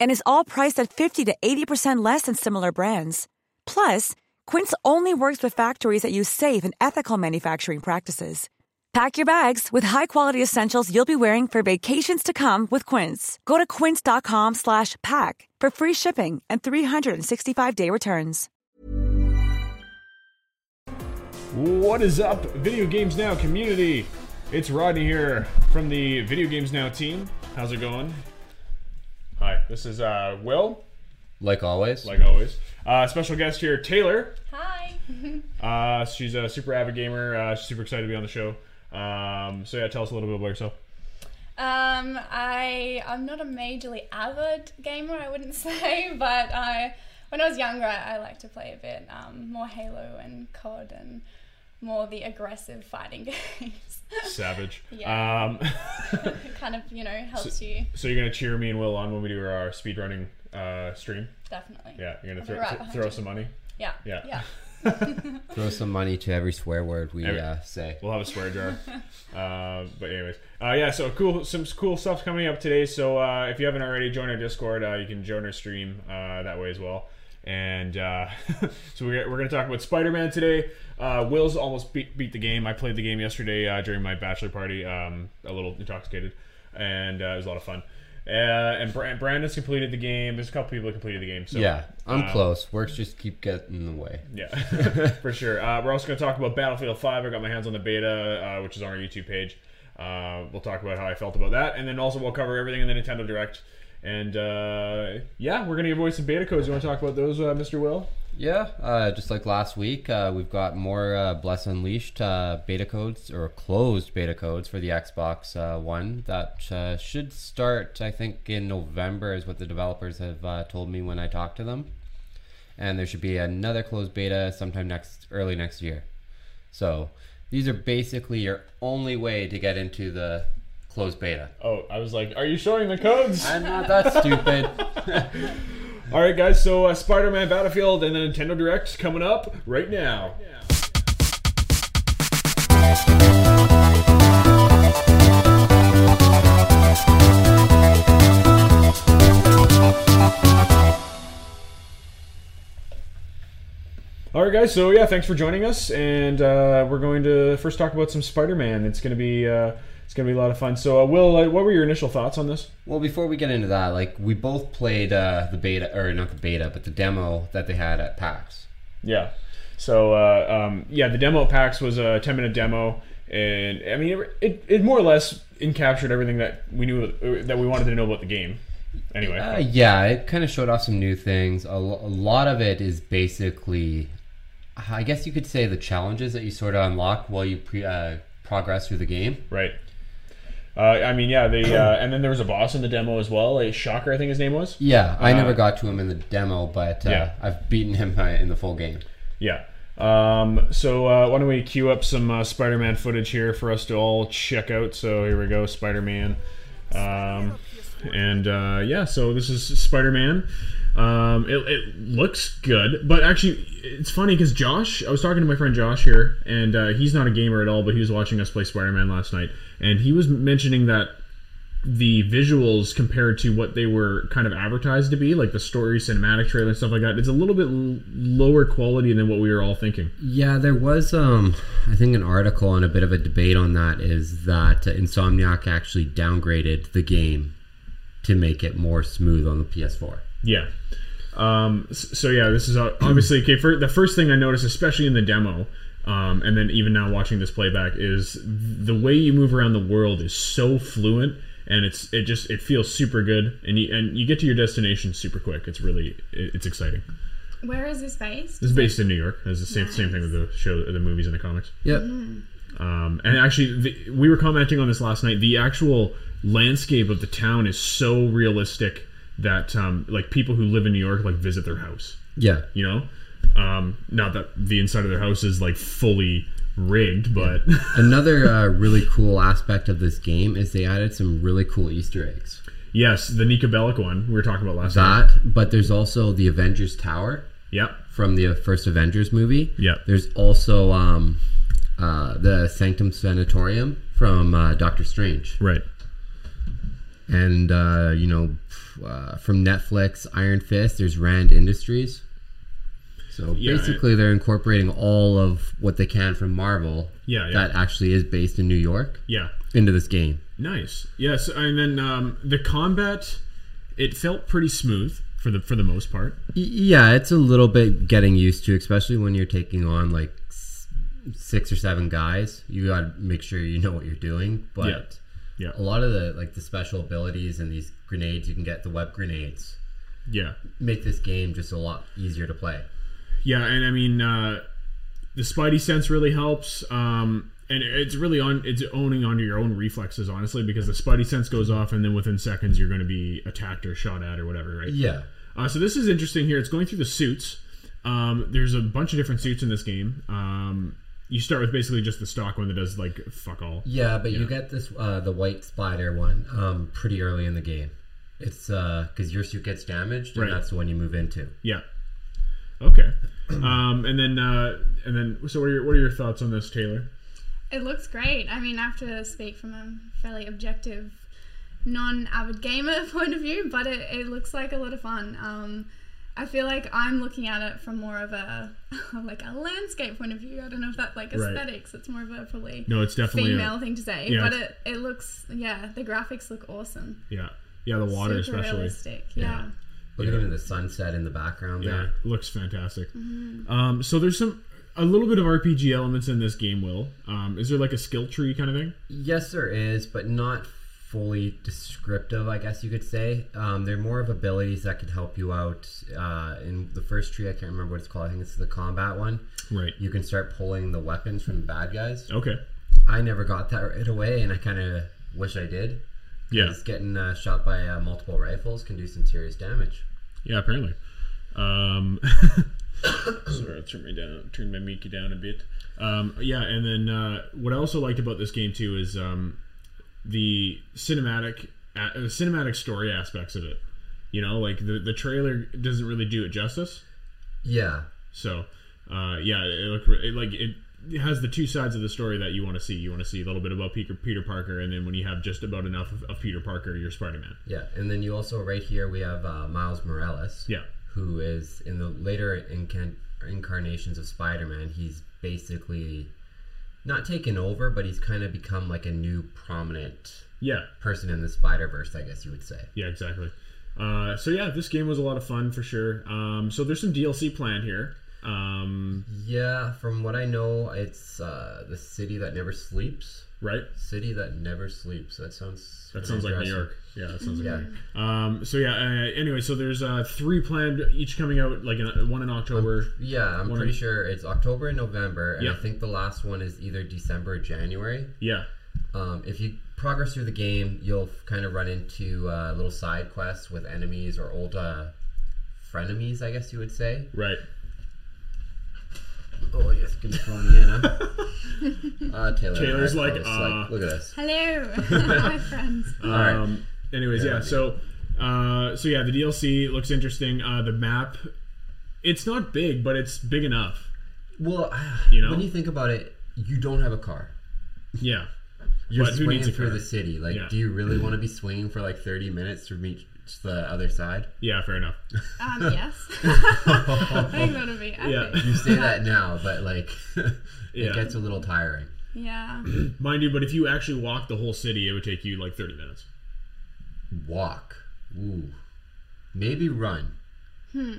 And is all priced at 50 to 80% less than similar brands. Plus, Quince only works with factories that use safe and ethical manufacturing practices. Pack your bags with high-quality essentials you'll be wearing for vacations to come with Quince. Go to quince.com slash pack for free shipping and 365-day returns. What is up, Video Games Now community? It's Rodney here from the Video Games Now team. How's it going? Hi, this is uh, Will, Like always. like always. Uh, special guest here, Taylor. Hi. Uh, she's a super avid gamer. Uh, she's super excited to be on the show. Um, so yeah, tell us a little bit about yourself. Um, I I'm not a majorly avid gamer, I wouldn't say, but I when I was younger, I, I liked to play a bit um, more Halo and COD and more the aggressive fighting games. Savage. Yeah. Um, kind of you know helps you so you're gonna cheer me and Will on when we do our speedrunning uh, stream. definitely. Yeah, you're gonna throw, right th- throw you. some money. Yeah. Yeah. Yeah. Throw some money to every swear word we Every- uh, say. We'll have a swear jar. uh, but anyways, uh, yeah. So cool, some cool stuff coming up today. So uh, if you haven't already, join our Discord. Uh, you can join our stream uh, that way as well. And uh, so we're, we're going to talk about Spider-Man today. Uh, Will's almost beat, beat the game. I played the game yesterday uh, during my bachelor party. Um, a little intoxicated, and uh, it was a lot of fun. Uh, and Bra- Brandon's completed the game. There's a couple people that completed the game. So yeah, I'm uh, close. Works just keep getting in the way. yeah, for sure. Uh, we're also going to talk about Battlefield 5. I got my hands on the beta, uh, which is on our YouTube page. Uh, we'll talk about how I felt about that, and then also we'll cover everything in the Nintendo Direct. And uh, yeah, we're going to give away some beta codes. You want to talk about those, uh, Mr. Will? Yeah, uh, just like last week, uh, we've got more uh, Bless Unleashed uh, beta codes or closed beta codes for the Xbox One that should start, I think, in November, is what the developers have told me when I talked to them. And there should be another closed beta sometime next, early next year. So these are basically your only way to get into the closed beta. Oh, I was like, are you showing the codes? I'm not that stupid. All right, guys. So uh, Spider-Man, Battlefield, and the Nintendo Direct coming up right now. All right, guys. So yeah, thanks for joining us, and uh, we're going to first talk about some Spider-Man. It's gonna be uh, it's gonna be a lot of fun. So, uh, Will, uh, what were your initial thoughts on this? Well, before we get into that, like we both played uh, the beta, or not the beta, but the demo that they had at PAX. Yeah. So uh, um, yeah, the demo at PAX was a 10 minute demo, and I mean it, it, it more or less encaptured everything that we knew uh, that we wanted to know about the game. Anyway, Uh, yeah, it kind of showed off some new things. A, lo- a lot of it is basically, I guess you could say, the challenges that you sort of unlock while you pre- uh, progress through the game. right. Uh, I mean, yeah, the uh, and then there was a boss in the demo as well, a shocker, I think his name was. Yeah, I Uh, never got to him in the demo, but uh, Yeah. I've beaten him uh, in the full game. Yeah. Um, so uh, why don't we queue up some uh, Spider-Man footage here for us to all check out? So here we go, Spider-Man. Um, and uh, yeah, so this is Spider-Man. Um, it, it looks good, but actually, it's funny because Josh, I was talking to my friend Josh here, and uh, he's not a gamer at all, but he was watching us play Spider-Man last night, and he was mentioning that the visuals compared to what they were kind of advertised to be, like the story, cinematic trailer, and stuff like that, it's a little bit l- lower quality than what we were all thinking. Yeah, there was, um, I think, an article and a bit of a debate on that. Is that Insomniac actually downgraded the game to make it more smooth on the PS4? Yeah. Um, so yeah, this is uh, obviously okay. For the first thing I noticed, especially in the demo, um, and then even now watching this playback, is the way you move around the world is so fluent, and it's it just it feels super good, and you and you get to your destination super quick. It's really it's exciting. Where is this based? This is based in New York. It's the same same thing with the show, the movies, and the comics. Yep. Um, and actually, the, we were commenting on this last night. The actual landscape of the town is so realistic that um, like people who live in New York like visit their house. Yeah. You know, um, not that the inside of their house is like fully rigged, but Another uh, really cool aspect of this game is they added some really cool Easter eggs. yes, the Niko Bellic one we were talking about last. That, but there's also the Avengers Tower Yep. from the first Avengers movie. Yep. There's also um, uh, the Sanctum Sanctorum from uh, Doctor Strange. Right. And, uh, you know, uh, from Netflix, Iron Fist, there's Rand Industries. So Yeah, basically, they're incorporating all of what they can from Marvel Yeah, yeah. that actually is based in New York Yeah. into this game. Nice. Yes, and then um, the combat, it felt pretty smooth for the for the most part. Yeah, it's a little bit getting used to, especially when you're taking on like six or seven guys. You got to make sure you know what you're doing. But Yeah. Yeah. a lot of the like the special abilities and these grenades you can get, the web grenades, Yeah. make this game just a lot easier to play. Yeah, and I mean, uh, the Spidey sense really helps. Um, and it's really on it's owning onto your own reflexes, honestly, because the Spidey sense goes off, and then within seconds you're going to be attacked or shot at or whatever, right? Yeah, Uh, so this is interesting here. It's going through the suits. Um, there's a bunch of different suits in this game. Um, you start with basically just the stock one that does like fuck all. yeah, but you get this uh, the white spider one um, pretty early in the game. It's because your suit gets damaged, and Right. that's the one you move into. Yeah. Okay. Um, and then uh, and then so what are your what are your thoughts on this, Taylor? It looks great. I mean, I have to speak from a fairly objective, non-avid gamer point of view, but it, it looks like a lot of fun. Um, I feel like I'm looking at it from more of a like a landscape point of view. I don't know if that's like Right. aesthetics. It's more of a probably No, it's definitely a- female thing to say, Yeah, but it, it looks yeah the graphics look awesome. Yeah. Yeah, the water Super especially. realistic. Yeah. Look at even the sunset in the background Yeah, there. looks fantastic. Mm-hmm. Um, so there's some a little bit of RPG elements in this game. Will um, is there like a skill tree kind of thing? Yes, there is, but not fully descriptive, I guess you could say. Um, they're more of abilities that could help you out. Uh, in the first tree, I can't remember what it's called. I think it's the combat one. Right. You can start pulling the weapons from the bad guys. Okay. I never got that right away, and I kind of wish I did. Yeah. getting uh, shot by uh, multiple rifles can do some serious damage. Yeah. Apparently. Um, sorry, I'll turn my down, turn my Mickey down a bit. Um, yeah, and then uh, what I also liked about this game too is um, the cinematic, uh, the cinematic story aspects of it. You know, like the the trailer doesn't really do it justice. Yeah, So, uh, yeah, it looked it, like it, it has the two sides of the story that you want to see. You want to see a little bit about Peter Peter Parker, and then when you have just about enough of, of Peter Parker, you're Spider Man. yeah. And then you also, right here, we have uh, Miles Morales. Yeah, who is in the later incan- incarnations of Spider-Man. He's basically not taken over, but he's kind of become like a new prominent yeah, person in the Spider-Verse, I guess you would say. yeah, exactly. Uh, so yeah, this game was a lot of fun for sure. Um, so there's some DLC planned here. Um, Yeah, from what I know, it's uh, the city that never sleeps. Right? City that never sleeps. That sounds. That sounds like New. York. Yeah, that sounds like Yeah. New York. Um, so yeah. Uh, anyway, so there's uh, three planned, each coming out like in, one in October. Yeah, I'm pretty in- sure it's October and November, and Yeah. I think the last one is either December or January. Yeah, Um, if you progress through the game, you'll kind of run into uh, little side quests with enemies or old uh, frenemies, I guess you would say. right. Oh yes, gonna throw me in, uh, Taylor. Taylor's like, post, uh, look at this. Hello, my friends. right. Um, anyways, yeah. So, uh, so yeah, the DLC looks interesting. Uh, the map, it's not big, but it's big enough. Well, You know? when you think about it, you don't have a car. Yeah. You're But who swinging needs a through car? the city. Like, Yeah. do you really want to be swinging for like 30 minutes to reach the other side? Yeah. Fair enough. Um, yes. I think that'll be epic. Yeah. You say that now, but like, it Yeah. gets a little tiring. Yeah. Mind you, but if you actually walk the whole city, it would take you like 30 minutes. Walk. Ooh. Maybe run.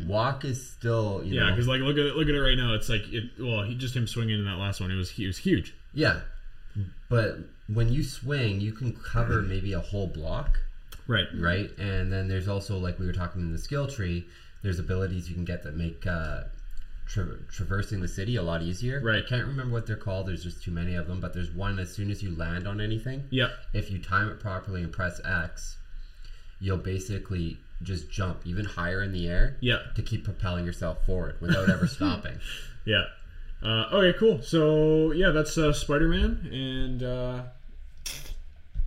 Walk is still, you Yeah, because like look at it, look at it right now. It's like it. Well, he just him swinging in that last one. It was it was huge. yeah. But when you swing, you can cover maybe a whole block. Right. right? And then there's also like we were talking in the skill tree. There's abilities you can get that make uh, tra- traversing the city a lot easier. Right. I can't remember what they're called. There's just too many of them. But there's one as soon as you land on anything. Yeah. If you time it properly and press X, you'll basically just jump even higher in the air. Yeah. To keep propelling yourself forward without ever stopping. Yeah. Uh, okay, cool. So yeah, that's uh, Spider Man, and uh,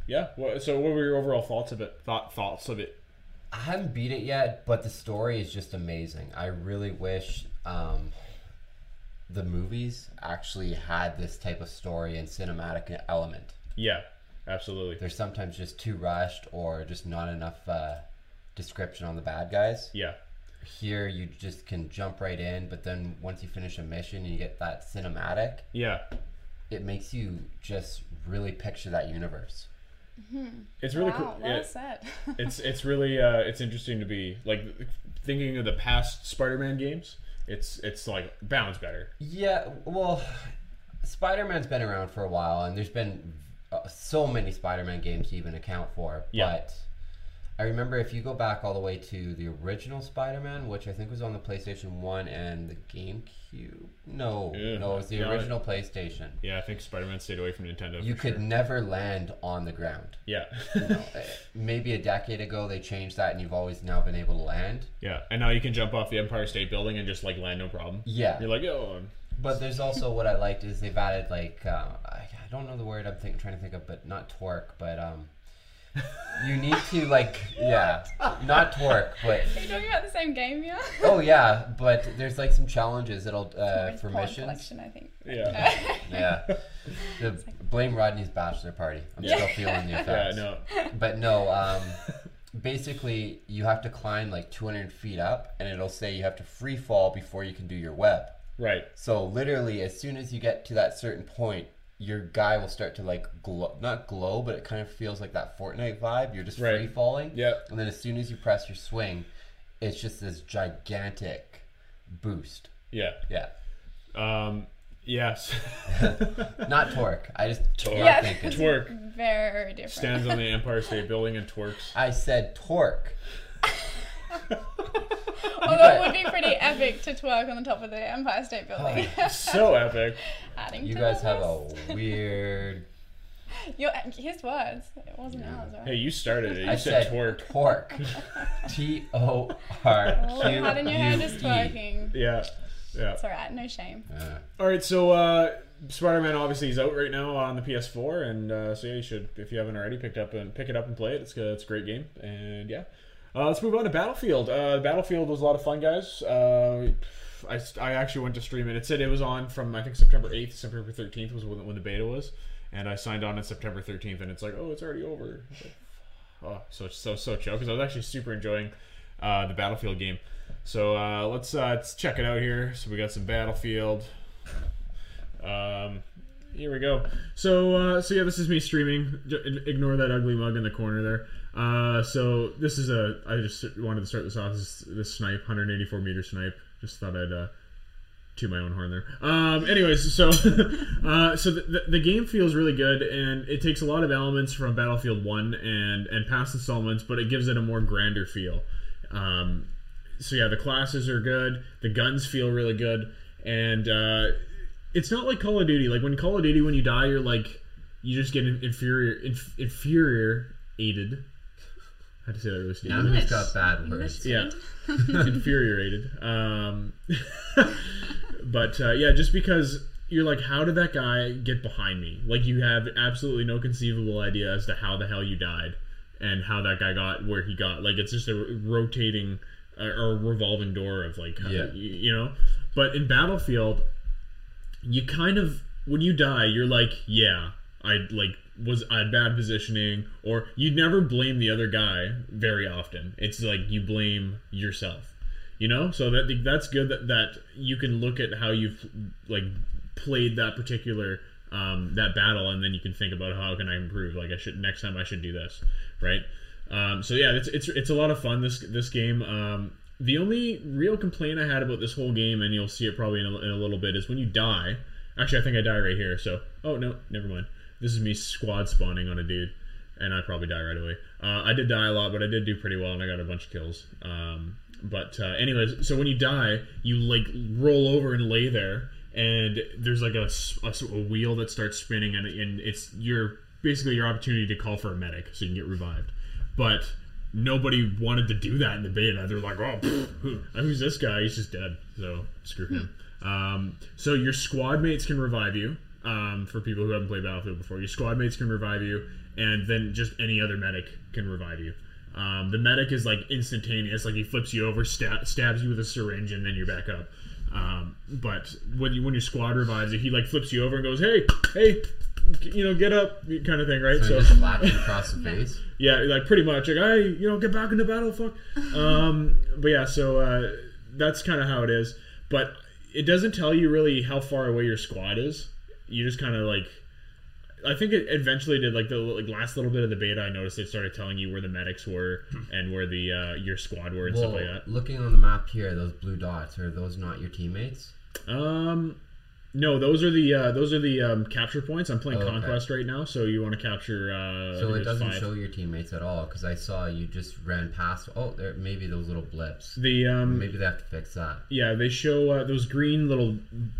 yeah. What, so what were your overall thoughts of it? Thought thoughts of it? I haven't beat it yet, but the story is just amazing. I really wish um, the movies actually had this type of story and cinematic element. Yeah, absolutely. They're sometimes just too rushed or just not enough uh, description on the bad guys. Yeah. Here, you just can jump right in, but then once you finish a mission and you get that cinematic, Yeah. it makes you just really picture that universe. It's really wow, cool. well Yeah. said. it's it's really uh, it's interesting to be like thinking of the past Spider-Man games. It's it's like bounds better. Yeah, well, Spider Man's been around for a while, and there's been uh, so many Spider Man games to even account for. Yeah. But I remember if you go back all the way to the original Spider Man, which I think was on the PlayStation 1 and the GameCube. No, Yeah. no, it was the No, original PlayStation. Yeah, I think Spider-Man stayed away from Nintendo. You could sure. never land on the ground. Yeah. Uh, Maybe a decade ago they changed that, and you've always now been able to land. yeah, and now you can jump off the Empire State Building and just like land no problem. Yeah. You're like, oh, But there's also what I liked is they've added like uh, I, I don't know the word I'm think, trying to think of, but not torque, but um, you need to like yeah, not torque, but Are you talking about the same game here? oh yeah, but there's like some challenges that'll uh, It's for missions. collection, I think. yeah. Yeah, the blame Rodney's bachelor party. I'm still feeling the effects yeah, effects. no. But no, um, basically you have to climb like 200 feet up, and it'll say you have to free fall before you can do your web. Right. So literally, as soon as you get to that certain point, your guy will start to like glow, not glow, but it kind of feels like that Fortnite vibe. You're just Right. free falling. Yep. And then as soon as you press your swing, it's just this gigantic boost. Yeah. Yeah. Um. Yes. Not torque. I just torque. Yeah, thinking. Twerk Very different. stands on the Empire State Building and twerks. I said torque. Although it would be pretty epic to twerk on the top of the Empire State Building. So epic. Adding You to guys the have a weird. Your, his words. It wasn't ours, right? Hey, you started it. You I said, said twerk. torque. T O R All you had in your head is Q U E. twerking. Yeah. Yeah. It's alright, no shame. All right, so uh, Spider-Man obviously is out right now on the PS4, and uh, so yeah, you should if you haven't already picked up and pick it up and play it. It's a, it's a great game, and yeah. Uh, let's move on to Battlefield. Uh, Battlefield was a lot of fun, guys. Uh, I, I actually went to stream it. It said it was on from I think September 8th, September 13th was when, when the beta was, and I signed on on September 13th, and it's like, oh, it's already over. Oh, so so so chill because I was actually super enjoying uh, the Battlefield game. So uh, let's uh, let's check it out here. So we got some Battlefield. Um, here we go. So so yeah, this is me streaming. Ignore that ugly mug in the corner there. Uh, so this is a. I just wanted to start this off. This, this snipe, 184 meter snipe. Just thought I'd uh, to my own horn there. Um, anyways, so uh, so the, the, the game feels really good, and it takes a lot of elements from Battlefield One and and past installments, but it gives it a more grander feel. Um, so yeah, the classes are good. The guns feel really good, and uh, it's not like Call of Duty. Like when Call of Duty, when you die, you're like you just get inferior inf- infuriated. I had to say that really stupid. Anthony's got bad words. Yeah, infuriated. Um, but uh, yeah, just because you're like, how did that guy get behind me? Like you have absolutely no conceivable idea as to how the hell you died and how that guy got where he got. Like it's just a rotating uh, or revolving door of like, Yeah. you, you know. But in Battlefield, you kind of when you die, you're like, yeah, I like was I bad positioning, or you never blame the other guy very often. It's like you blame yourself, you know. So that that's good that that you can look at how you've like played that particular um, that battle, and then you can think about how can I improve. Like I should next time I should do this, right? Um, so yeah, it's, it's it's a lot of fun. This this game. Um, the only real complaint I had about this whole game, and you'll see it probably in a, in a little bit, is when you die. Actually, I think I die right here. So, oh no, never mind. This is me squad spawning on a dude, and I probably die right away. Uh, I did die a lot, but I did do pretty well, and I got a bunch of kills. Um, but uh, anyways, so when you die, you like roll over and lay there, and there's like a wheel that starts spinning, and, and it's your basically your opportunity to call for a medic so you can get revived. But nobody wanted to do that in the beta. They're like, oh, who, who's this guy? He's just dead. So screw him. Um, so your squad mates can revive you. Um, for people who haven't played Battlefield before, your squad mates can revive you, and then just any other medic can revive you. Um, the medic is like instantaneous, like he flips you over, stab, stabs you with a syringe, and then you're back up. Um, but when you, when your squad revives you, he like flips you over and goes, "Hey, hey, you know, get up," kind of thing, right? So, he just you across the face. Yeah, like pretty much. Like, hey, you know, get back in the battle, fuck. Um, but yeah, so uh, that's kind of how it is. But it doesn't tell you really how far away your squad is. You just kind of like. I think it eventually did like the like last little bit of the beta. I noticed it started telling you where the medics were and where the uh, your squad were and Well, stuff like that. looking on the map here, those blue dots are those not your teammates? Um, no, those are the uh, those are the um, capture points. I'm playing Oh, okay. Conquest right now, so you want to capture. Uh, So it doesn't five. show your teammates at all because I saw you just ran past. Oh, there maybe those little blips. the um, Maybe they have to fix that. Yeah, they show uh, those green little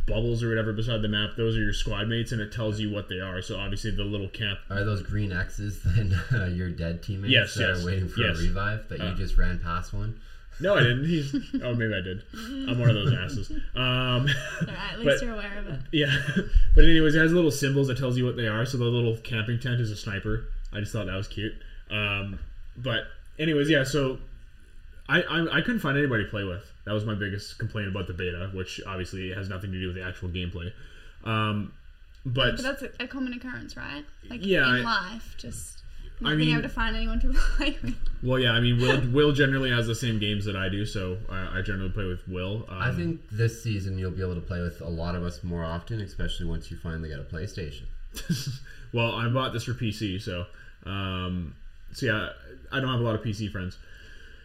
bubbles or whatever beside the map. Those are your squad mates, and it tells you what they are. So obviously, the little camp. Are those green X's then uh, your dead teammates Yes, that yes, are waiting for yes. a revive that Uh. you just ran past one? No, I didn't. He's. Oh, maybe I did. I'm one of those asses. Um, Alright, at least But- you're aware of it. yeah, but anyways, it has little symbols that tells you what they are. So the little camping tent is a sniper. I just thought that was cute. Um, but anyways, yeah. So I, I I couldn't find anybody to play with. That was my biggest complaint about the beta, which obviously has nothing to do with the actual gameplay. Um, but But that's a, a common occurrence, right? Like Yeah, in I- life, just not I being mean- able to find anyone to play with. Well, yeah, I mean, Will Will generally has the same games that I do, so I, I generally play with Will. Um, I think this season you'll be able to play with a lot of us more often, especially once you finally get a PlayStation. well, I bought this for PC, so um, so yeah, I don't have a lot of PC friends.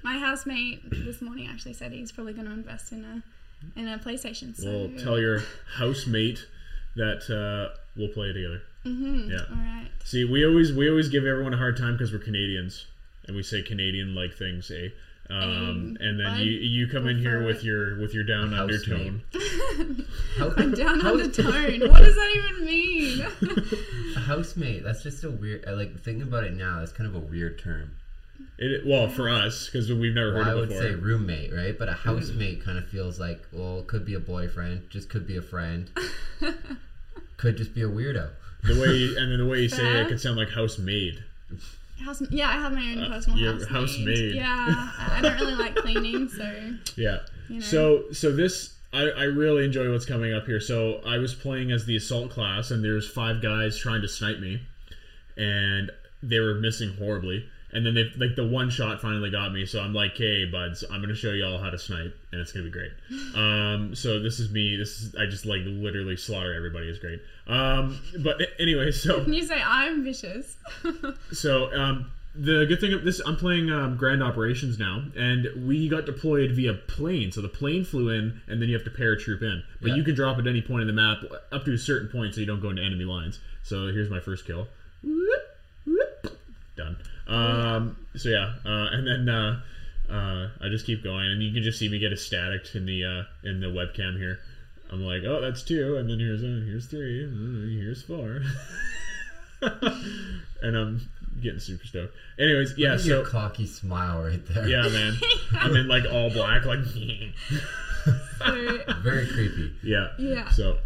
My housemate this morning actually said he's probably going to invest in a in a PlayStation. So Well, tell your housemate that uh, we'll play together. Mhm, Yeah. All right. See, we always we always give everyone a hard time because we're Canadians and we say Canadian like things, eh? Um, and then I you you come in here with your with your down undertone. How, Down how- undertone. what does that even mean? A housemate. That's just a weird. I like thinking about it now. That's kind of a weird term. It, well, for us because we've never Well, heard I it would before. say roommate, right? But a housemate kind of feels like, well, it could be a boyfriend, just could be a friend, could just be a weirdo. The way you, and then the way you say it, it could sound like housemaid. House, yeah, I have my own personal Uh, your housemaid. housemaid. Yeah, I don't really like cleaning, so Yeah. know. So so this I, I really enjoy what's coming up here. So I was playing as the assault class and there's five guys trying to snipe me and they were missing horribly. And then they like the one shot finally got me, so I'm like, "Hey, buds, I'm gonna show you all how to snipe, and it's gonna be great." Um, so this is me. This is I just like literally slaughter everybody. It's great. Um, but anyway, so you say I'm vicious. so um, the good thing of this, I'm playing um, Grand Operations now, and we got deployed via plane. So the plane flew in, and then you have to paratroop in. But Yeah. you can drop at any point in the map up to a certain point, so you don't go into enemy lines. So here's my first kill. Whoop, whoop, Done. Um, so yeah, uh, and then uh, uh, I just keep going, and you can just see me get a static in the uh, in the webcam here. I'm like, oh, that's two, and then here's uh, here's three, uh, here's four, and I'm getting super stoked. Anyways, yeah, Look so your cocky smile right there. yeah, man, I'm in like all black, like Very creepy. yeah, Yeah. So,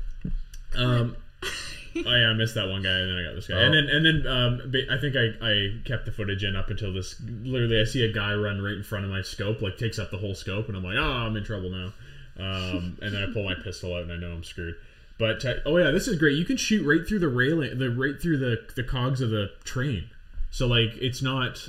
um, oh yeah, I missed that one guy, and then I got this guy, and Oh. then and then um, I think I I kept the footage in up until this. Literally, I see a guy run right in front of my scope, like takes up the whole scope, and I'm like, oh, I'm in trouble now. Um, and then I pull my pistol out, and I know I'm screwed. But uh, oh yeah, this is great. You can shoot right through the railing, the right through the the cogs of the train. So like, it's not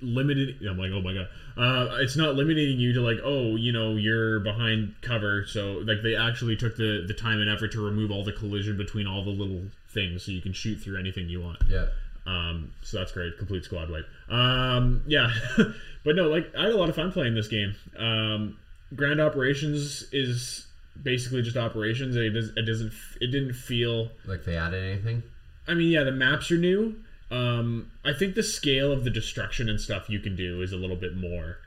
limited. I'm like, oh my god, uh, it's not limiting you to like, oh, you know, you're behind cover. So like, they actually took the the time and effort to remove all the collision between all the little things, so you can shoot through anything you want. Yeah. Um, so that's great. Complete squad wipe. Um, yeah, but no, like I had a lot of fun playing this game. Um, Grand Operations is basically just operations. It, does, it doesn't. It didn't feel. Like they added anything? I mean, yeah, the maps are new. Um, I think the scale of the destruction and stuff you can do is a little bit more.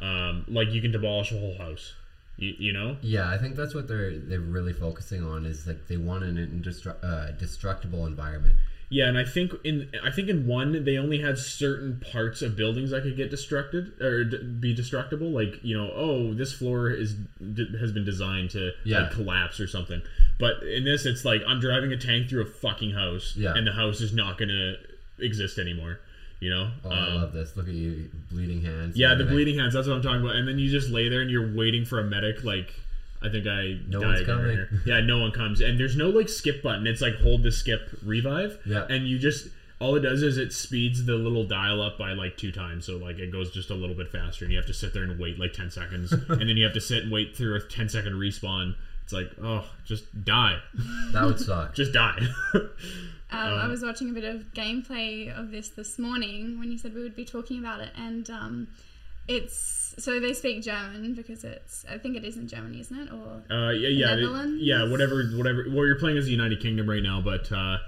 Um, like you can demolish a whole house. You, you know? Yeah, I think that's what they're they're really focusing on is like they want an indestru- uh, destructible environment. Yeah, and I think in I think in one they only had certain parts of buildings that could get destructed or d- be destructible. Like you know, oh, this floor is d- has been designed to Yeah. like, collapse or something. But in this, it's like I'm driving a tank through a fucking house, Yeah. and the house is not gonna exist anymore. You know? Oh, I Um, love this. Look at you, bleeding hands. Yeah, the bleeding hands. That's what I'm talking about. And then you just lay there and you're waiting for a medic. Like, I think I No died one's coming. here. Yeah, no one comes. And there's no like skip button. It's like hold the skip revive. Yeah. And you just all it does is it speeds the little dial up by like two times. So like it goes just a little bit faster, and you have to sit there and wait like ten seconds, and then you have to sit and wait through a 10 second respawn. It's like, oh, just die, That would suck. just die. Um, I was watching a bit of gameplay of this this morning when you said we would be talking about it, and um, it's so they speak German because it's I think it is in Germany, isn't it? Or Uh, yeah, yeah, Netherlands? yeah. Whatever, whatever. Well, you're playing as the United Kingdom right now, but uh,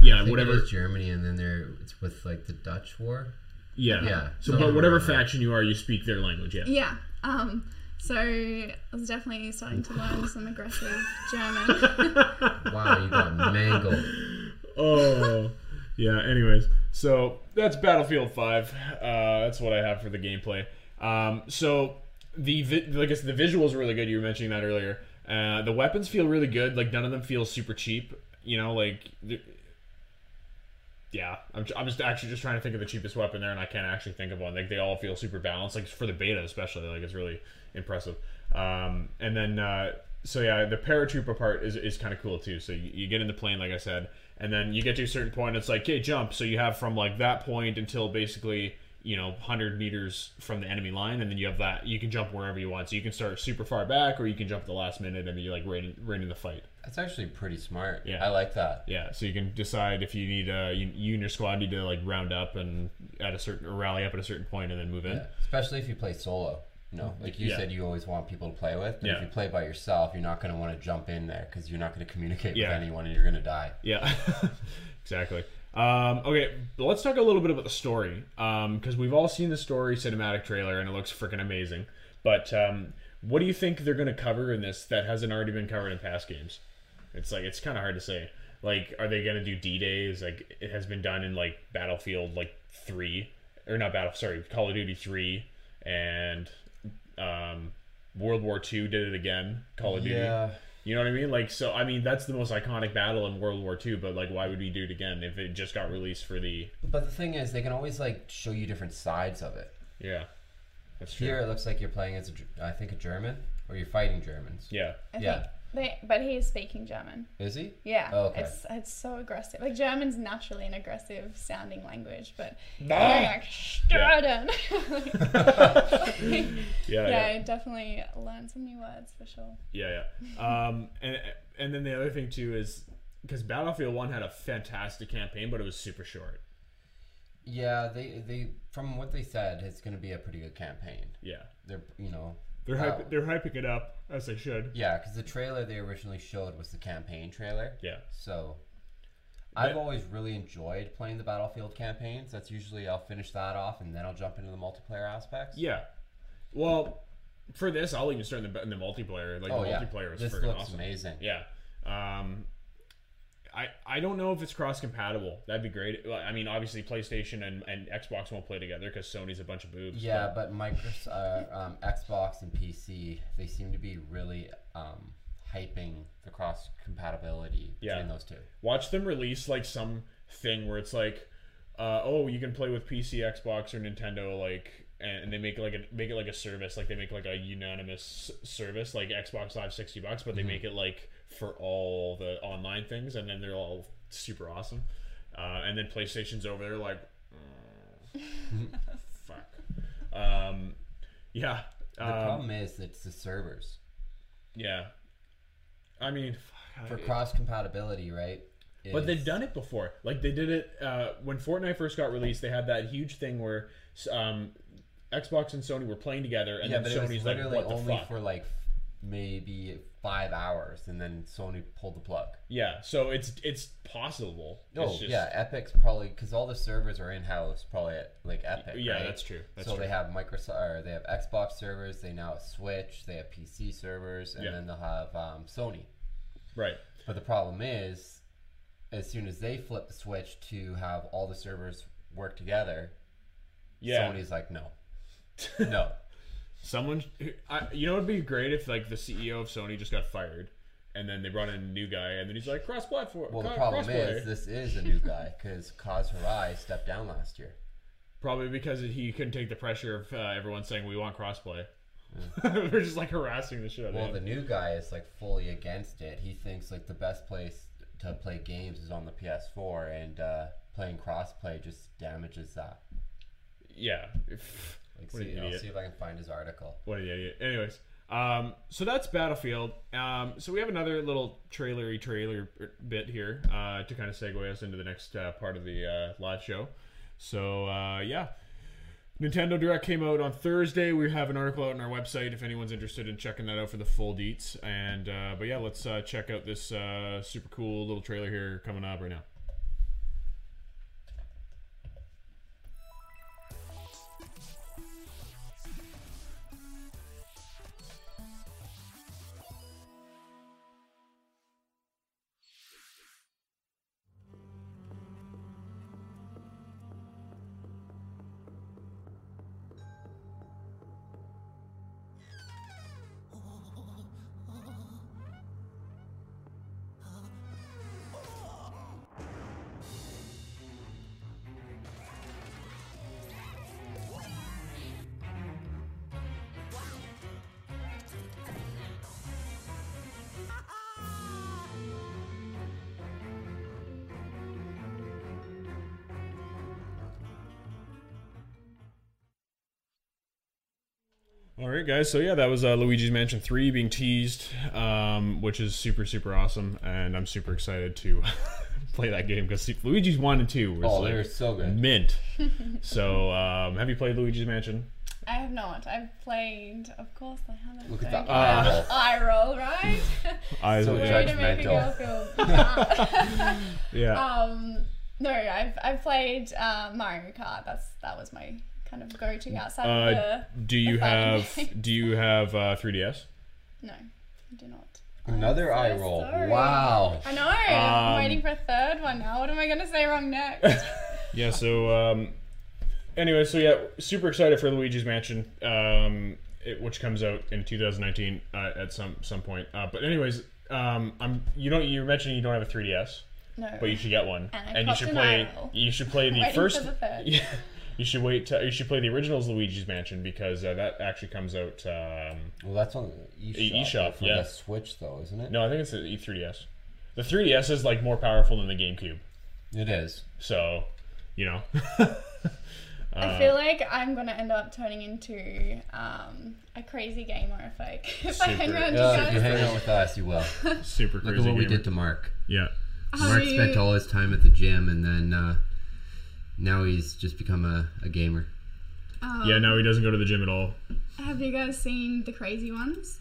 yeah, I think whatever. It is Germany, and then there it's with like the Dutch war. Yeah. Yeah, So, somewhere but whatever faction you are, you speak their language. Yeah. yeah. Um, so I was definitely starting to learn some aggressive German. Wow, you got mangled. Oh. Yeah. Anyways, so that's Battlefield Five. Uh, that's what I have for the gameplay. Um, so the vi- like I guess the visuals are really good. You were mentioning that earlier. Uh, the weapons feel really good. Like none of them feel super cheap. You know, like. Yeah, I'm, I'm just actually just trying to think of the cheapest weapon there, and I can't actually think of one. Like they all feel super balanced, like for the beta especially. Like it's really impressive. Um, and then uh, so yeah, the paratrooper part is, is kind of cool too. So you, you get in the plane, like I said, and then you get to a certain point. It's like, okay, jump. So you have from like that point until basically you know 100 meters from the enemy line, and then you have that you can jump wherever you want. So you can start super far back, or you can jump at the last minute, and be like right in, right in the fight. That's actually pretty smart. Yeah. I like that. Yeah, so you can decide if you need uh you, you and your squad need to like round up and at a certain or rally up at a certain point and then move in. Yeah. Especially if you play solo. You know, like you Yeah. said, you always want people to play with. But Yeah. if you play by yourself, you're not going to want to jump in there because you're not going to communicate Yeah. with anyone and you're going to die. Yeah, exactly. Um, okay, but let's talk a little bit about the story because we've all seen the story cinematic trailer and it looks freaking amazing. But um, what do you think they're going to cover in this that hasn't already been covered in past games? It's like it's kind of hard to say. Like, are they going to do D days? Like it has been done in like Battlefield like three or not Battle? Sorry, Call of Duty three and um, World War Two did it again. Call of Duty. You know what I mean? Like, so I mean, that's the most iconic battle in World War II. But like, why would we do it again if it just got released for the? But the thing is, they can always like show you different sides of it. Yeah, that's true. Here, it looks like you're playing as, a, Ger- I think, a German, or you're fighting Germans. Yeah, I Yeah. think they, but he is speaking German. Is he? Yeah, Oh, okay. it's it's so aggressive. Like German's naturally an aggressive sounding language, but Nah. they're like Sturden. yeah, yeah, yeah, I definitely learned some new words for sure. yeah, yeah. Um, and and then the other thing too is because Battlefield One had a fantastic campaign, but it was super short. Yeah, they they from what they said, it's going to be a pretty good campaign. Yeah, They're you know they're Wow. hype, they're hyping it up as they should. yeah, because the trailer they originally showed was the campaign trailer. Yeah, So But- I've always really enjoyed playing the Battlefield campaigns. That's usually I'll finish that off and then I'll jump into the multiplayer aspects. yeah. Well, for this, I'll even start in the, in the multiplayer. Like Oh the yeah, multiplayer is this freaking awesome. amazing. Yeah. Um, I I don't know if it's cross compatible. That'd be great. I mean, obviously PlayStation and, and Xbox won't play together because Sony's a bunch of boobs. Yeah, but Microsoft, uh, um, Xbox, and PC, they seem to be really um, hyping the cross compatibility Yeah. between those two. watch them release like some thing where it's like, uh, oh, you can play with PC, Xbox, or Nintendo, like, and, they make like a make it like a service, like they make like a unanimous service, like Xbox Live sixty bucks, but they make it like for all the online things, and then they're all super awesome. Uh, and then PlayStation's over there like, mm, fuck, um, yeah, The um, problem is it's the servers yeah. I mean, for cross compatibility, right? But they've done it before. Like they did it uh, when Fortnite first got released. They had that huge thing where um, Xbox and Sony were playing together, and Yeah, then but it was Sony's like, "What the only fuck?" for like maybe five hours, and then Sony pulled the plug. yeah, so it's it's possible. No, It's just- yeah, Epic's probably because all the servers are in house, probably at like Epic. Yeah, right? that's true. That's so true. they have Microsoft, or they have Xbox servers. They now have Switch. They have PC servers, and Yeah. then they'll have um, Sony. right. But the problem is, as soon as they flip the switch to have all the servers work together, Yeah, Sony's like, no, no. someone. I, you know, it'd be great if like the CEO of Sony just got fired, and then they brought in a new guy, and then he's like cross-platform. Well, the problem crossplay." is, this is a new guy because Kaz Hirai stepped down last year. Probably because he couldn't take the pressure of uh, everyone saying we want crossplay. We're just like harassing the shit out of Well, the new guy is like fully against it. He thinks like the best place to play games is on the PS4, and uh, playing crossplay just damages that. yeah. Like, What an see, I'll see if I can find his article. What an idiot. Anyways, um, so that's Battlefield. Um, so we have another little trailery trailer bit here uh, to kind of segue us into the next uh, part of the uh, live show. So uh, yeah, Nintendo Direct came out on Thursday. We have an article out on our website if anyone's interested in checking that out for the full deets. And uh, but yeah, let's uh, check out this uh, super cool little trailer here coming up right now. Right, guys. So yeah, that was uh, Luigi's Mansion Three being teased, um, which is super super awesome, and I'm super excited to play that game because Luigi's One and Two was Oh, like they're so good. mint. so um, have you played Luigi's Mansion? I have not. I've played. Of course, I haven't. Look at that you? eye eye roll, right? I So Way to make a girl judgmental. feel yeah. um, no, I've I've played uh, Mario Kart. That's that was my kind of go-to outside Uh, of the. do you the have games. Do you have uh, 3DS? No, I do not. Another eye so roll. sorry. Wow. I know. I'm Um, waiting for a third one now. What am I going to say wrong next? Yeah. So um, anyway, so yeah, super excited for Luigi's Mansion, um, it, which comes out in 2019 uh, at some some point. Uh, but anyways, um, I'm you don't you mentioned you don't have a 3DS. no. but you should get one, And I you popped should an play. eye roll. You should play the Waiting first. for the third. Yeah, you should wait. To, you should play the originals Luigi's Mansion because uh, that actually comes out. Um, Well, that's on the eShop. eShop, for yeah. the Switch, though, isn't it? no, I think it's the E3DS. The 3DS is like more powerful than the GameCube, It is. so you know. I feel like I'm gonna end up turning into um, a crazy gamer if I if I hang around Yeah, you if you hang out with us, you will. Super Look crazy. at what we did to Mark. Yeah. Mark spent all his time at the gym, and then uh, now he's just become a, a gamer. um, Yeah. Now he doesn't go to the gym at all. Have you guys seen the crazy ones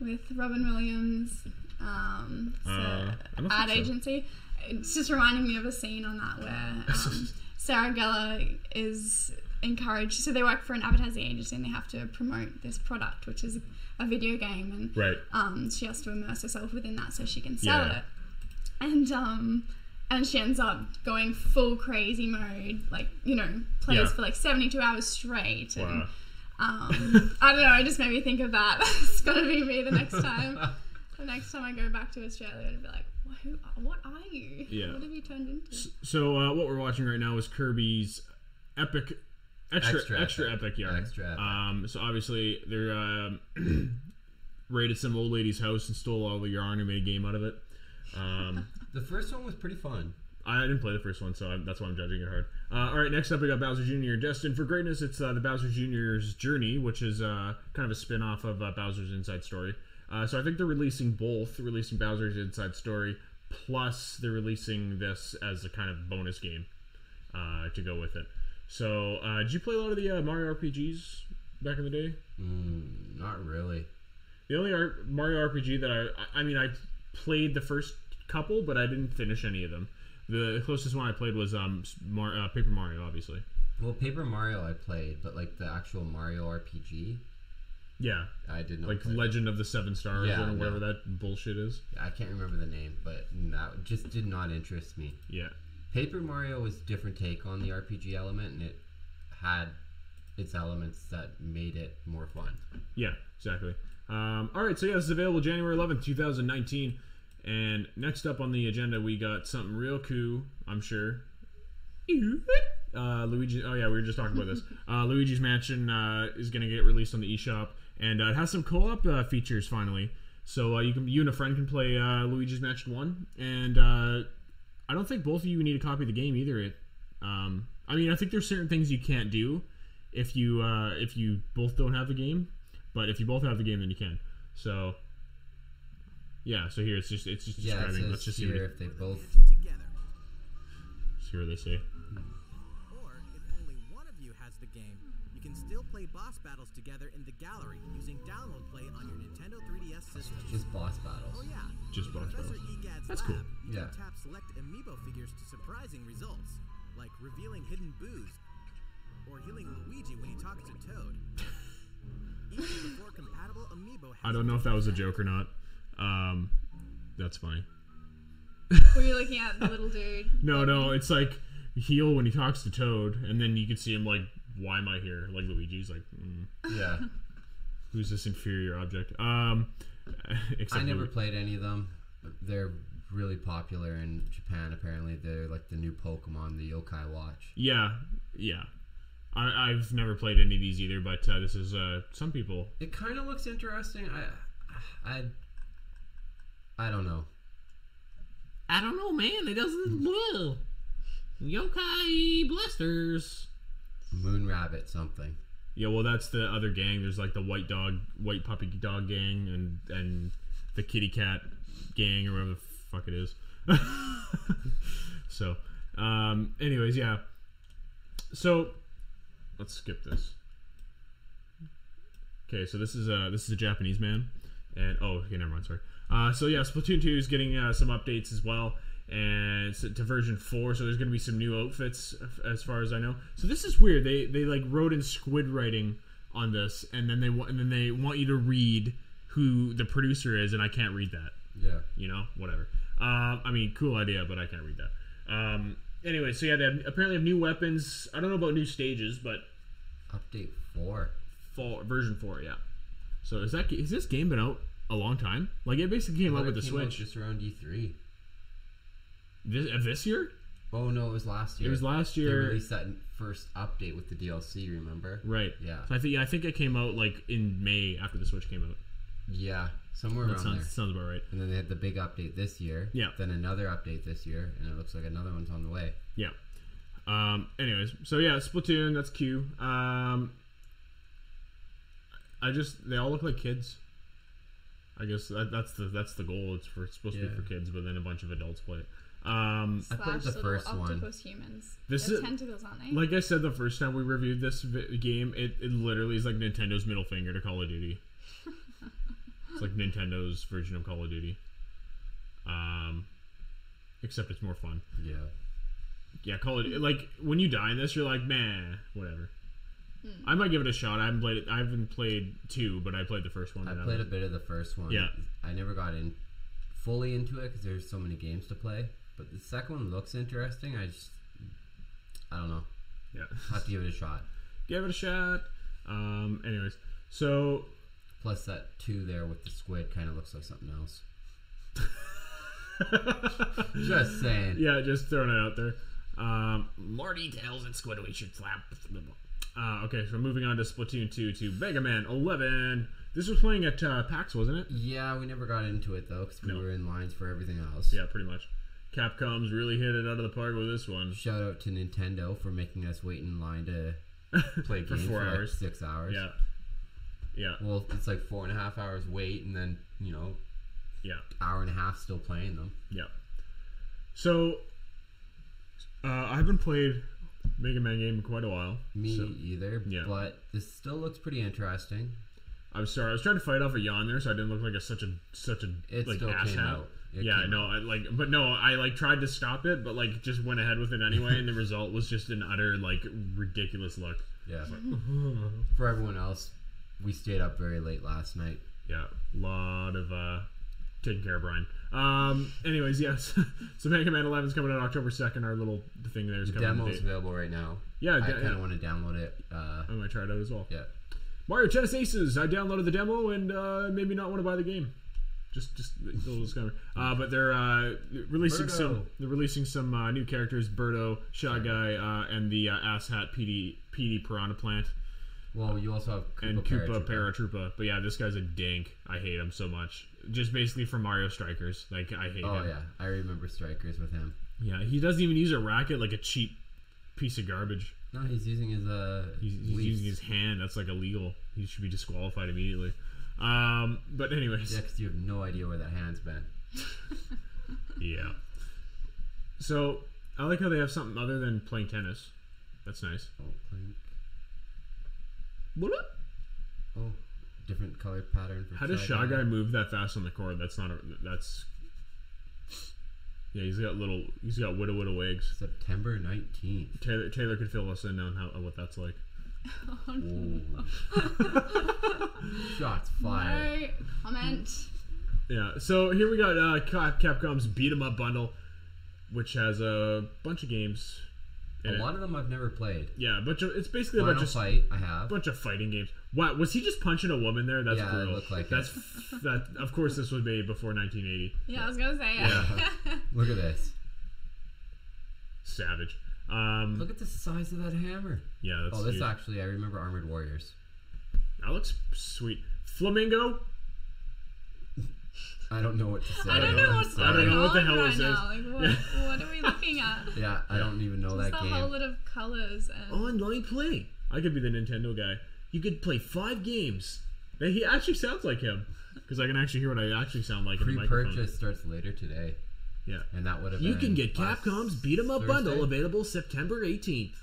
with Robin Williams? Um, it's Uh, I ad so. agency. It's just reminding me of a scene on that where um, Sarah Gellar is encouraged. So they work for an advertising agency and they have to promote this product, which is a video game, and Right. um, she has to immerse herself within that so she can sell Yeah. it. And um, and she ends up going full crazy mode, like you know, plays Yeah. for like seventy two hours straight. And, Wow. um, I don't know. It just made me think of that. it's gonna be me the next time. the next time I go back to Australia, and be like, "What- who, what are you? Yeah. What have you turned into? So uh, what we're watching right now is Kirby's epic, extra extra, Extra epic, epic. yard. Extra epic. Um, so obviously they're um, raided some old lady's house and stole all the yarn and made a game out of it. Um, The first one was pretty fun. I didn't play the first one, so I'm, that's why I'm judging it hard. Uh, all right, next up we got Bowser Jr. Destined for Greatness. It's uh, the Bowser Jr.'s Journey, which is uh, kind of a spin off of uh, Bowser's Inside Story. Uh, so I think they're releasing both, releasing Bowser's Inside Story plus they're releasing this as a kind of bonus game uh, to go with it. So, uh, did you play a lot of the uh, Mario RPGs back in the day? Mm, not really. The only R- Mario RPG that I, I mean, I played the first couple, but I didn't finish any of them. The closest one I played was um, Mar- uh, Paper Mario, obviously. Well, Paper Mario I played, but like the actual Mario RPG, Yeah, I did not. like. Legend of the Seven Stars Yeah, or whatever no. that bullshit is. I can't remember the name, but that just did not interest me. Yeah, Paper Mario was a different take on the RPG element, and it had its elements that made it more fun. yeah, exactly. Um, all right, so yeah, this is available January 11th, 2019. And next up on the agenda, we got something real cool, I'm sure. Uh, Luigi. Oh yeah, we were just talking about this. Uh, Luigi's Mansion uh, is going to get released on the eShop, and uh, it has some co-op uh, features finally. So uh, you can you and a friend can play uh, Luigi's Mansion One, and uh, I don't think both of you need a copy of the game either. It, um, I mean, I think there's certain things you can't do if you uh, if you both don't have the game, but if you both have the game, then you can. So yeah, so here it's just it's just Yeah, it describing. says Let's just see what, here if they both. together. see what they say. Or if only one of you has the game, you can still play boss battles together in the gallery using download play on your Nintendo 3DS system. Just boss battles. Oh yeah. Just boss Professor battles. Egad's That's lab, cool. You Yeah. can tap select amiibo figures to surprising results, like revealing hidden Boos, or healing Luigi when he talks to Toad. Each the four compatible amiibo has I don't know if that was a joke or not. Um, that's funny. Were you looking at the little dude? No, no, it's like heel when he talks to Toad, and then you can see him like, "Why am I here?" Like Luigi's like, mm, Yeah. "Who's this inferior object?" Um, except I never Lu- played any of them. They're really popular in Japan. Apparently, they're like the new Pokemon, the Yokai Watch. Yeah, yeah. I, I've never played any of these either, but uh, this is uh, some people. It kind of looks interesting. I, I, I don't know. I don't know, man. It doesn't blue. Yokai blasters. Moon Rabbit something. Yeah, well, that's the other gang. There's like the white dog, white puppy dog gang, and and the kitty cat gang, or whatever the fuck it is. so, um, anyways, yeah. So, let's skip this. Okay, so this is a this is a Japanese man, and oh, okay, never mind. Sorry. Uh, so yeah, Splatoon two is getting uh, some updates as well, and to version four. So there's going to be some new outfits, as far as I know. So this is weird. They they like wrote in squid writing on this, and then they want and then they want you to read who the producer is, and I can't read that. Yeah. You know, whatever. Um, I mean, cool idea, but I can't read that. Um, anyway, so yeah, they have, apparently have new weapons. I don't know about new stages, but Update four. fall version four, yeah. So is that is this game been out a long time? Like it basically came out with the came out Switch just around E3. this, uh, this year. Oh no, it was last year. It was last They year. released that first update with the DLC. Remember? Right. Yeah. So I think yeah, I think it came out like in May after the Switch came out. Yeah, somewhere That around sounds there. sounds about right. And then they had the big update this year. Yeah. Then another update this year, and it looks like another one's on the way. Yeah. Um. Anyways, so yeah, Splatoon. That's Q. Um. I just they all look like kids. I guess that, that's the that's the goal. It's for it's supposed to Yeah. be for kids, but then a bunch of adults play it. Um. I played Slash the little first one. octopus humans. This They're is- tentacles, aren't they? Like I said the first time we reviewed this vi- game, it, it literally is like Nintendo's middle finger to Call of Duty. it's like Nintendo's version of Call of Duty. Um, except it's more fun. Yeah. Yeah, Call of Duty. Like when you die in this, you're like, man, whatever. I might give it a shot. I haven't played it. I haven't played two, but I played the first one. I and played a bit of the first one. Yeah. I never got in fully into it because there's so many games to play. But the second one looks interesting. I just, I don't know. Yeah, I have to give it a shot. give it a shot. Um, anyways, so Plus that two there with the squid kind of looks like something else. Just saying. Yeah, just throwing it out there. Um, more details and Squid we should slap. Uh, okay, so moving on to Splatoon 2 to Mega Man 11. This was playing at uh, PAX, wasn't it? Yeah, we never got into it though because we No. were in lines for everything else. Yeah, pretty much. Capcom's really hit it out of the park with this one. Shout out to Nintendo for making us wait in line to play For games four like hours. six hours. Yeah. Yeah, Well, it's like four and a half hours wait, and then you know, yeah, hour and a half still playing them. yeah. So, uh, I haven't played Mega Man game in quite a while. Me so- either. yeah. But this still looks pretty interesting. I'm sorry. I was trying to fight off a yawn there, so I didn't look like a such a such a It like still ass came hat. out. It yeah, no. I like, but no, I like tried to stop it, but like just went ahead with it anyway, and the result was just an utter like ridiculous look. Yeah. For everyone else, we stayed up very late last night. Yeah, a lot of uh taking care of Brian. Um, anyways, yes. so Mega Man 11 is coming out October 2nd. Our little thing there is The coming. demo today. is available right now. Yeah, I kind of want to download it. Uh, I might try it out as well. yeah. Mario Tennis Aces. I downloaded the demo and uh, made me not want to buy the game. Just, just a little discovery. Uh, but they're uh, releasing Birdo. some. They're releasing some uh, new characters: Birdo, Shy Guy, uh, and the uh, ass hat Petey Petey Piranha Plant Well, you also have Koopa and Koopa Paratroopa. Paratroopa. But yeah, this guy's a dink. I hate him so much. Just basically from Mario Strikers. Like I hate Oh him. yeah, I remember Strikers with him. Yeah, he doesn't even use a racket like a cheap piece of garbage. No, he's using his uh. He's, he's using his hand. That's like illegal. He should be disqualified immediately. Um, but anyways, Yeah, because you have no idea where that hand's been. yeah. So I like how they have something other than playing tennis. That's nice. Oh, clink. What up? Oh, different color pattern for How does Shy Shy Guy move that fast on the court? That's not a. That's. Yeah, he's got little. He's got widow widow wigs. September 19th. Taylor Taylor could fill us in on how what that's like. Ooh. Shots fired. No comment. Yeah. So here we got uh, Capcom's Beat 'Em Up bundle, which has a bunch of games. A it. lot of them I've never played. Yeah, a bunch of it's basically a bunch of Fight, I have. bunch of fighting games. Wow, was he just punching a woman there? That's Yeah, it brutal. looked like That's that. Of course, this was made before 1980. Yeah, I was gonna say. Look at this. Savage. Um, Look at the size of that hammer. yeah, that's Oh, this huge. actually, I remember Armored Warriors. that looks sweet. Flamingo. I don't know what to say. I don't know what's I don't know what the hell right this is. now. Like, what, what are we looking at? Yeah, I don't even know Just that a game. whole lot of colors and. Online play. I could be the Nintendo guy. You could play five games. Hey, He actually sounds like him because I can actually hear what I actually sound like in the microphone. Pre-purchase starts later today, Yeah. and that would have. You been can get Capcom's Beat 'em Up Thursday. bundle available September 18th.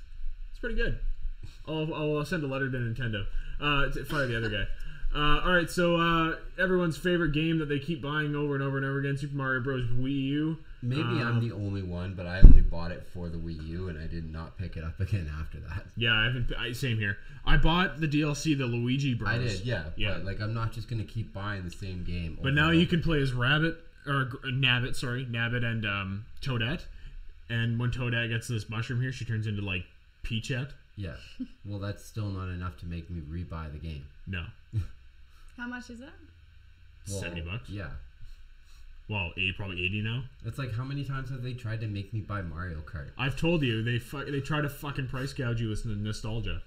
It's pretty good. I'll, I'll, I'll send a letter to Nintendo. Uh, fire the other guy. Uh, all right, so uh, everyone's favorite game that they keep buying over and over and over again, Super Mario Bros. Wii U. Maybe Um, I'm the only one, but I only bought it for the Wii U, and I did not pick it up again after that. Yeah, I haven't. I, same here. I bought the DLC, the Luigi Bros. I did, yeah, Yeah. But like, I'm not just gonna keep buying the same game. But now you can play as Rabbit or Nabbit, sorry, Nabbit and um, Toadette. And when Toadette gets this mushroom here, she turns into like Peachette. Yeah. Well, that's still not enough to make me rebuy the game. No, How much is it? Well, seventy bucks. Yeah. Well, eighty, probably eighty now. It's like how many times have they tried to make me buy Mario Kart? I've told you they fu- they try to fucking price gouge you with n- nostalgia.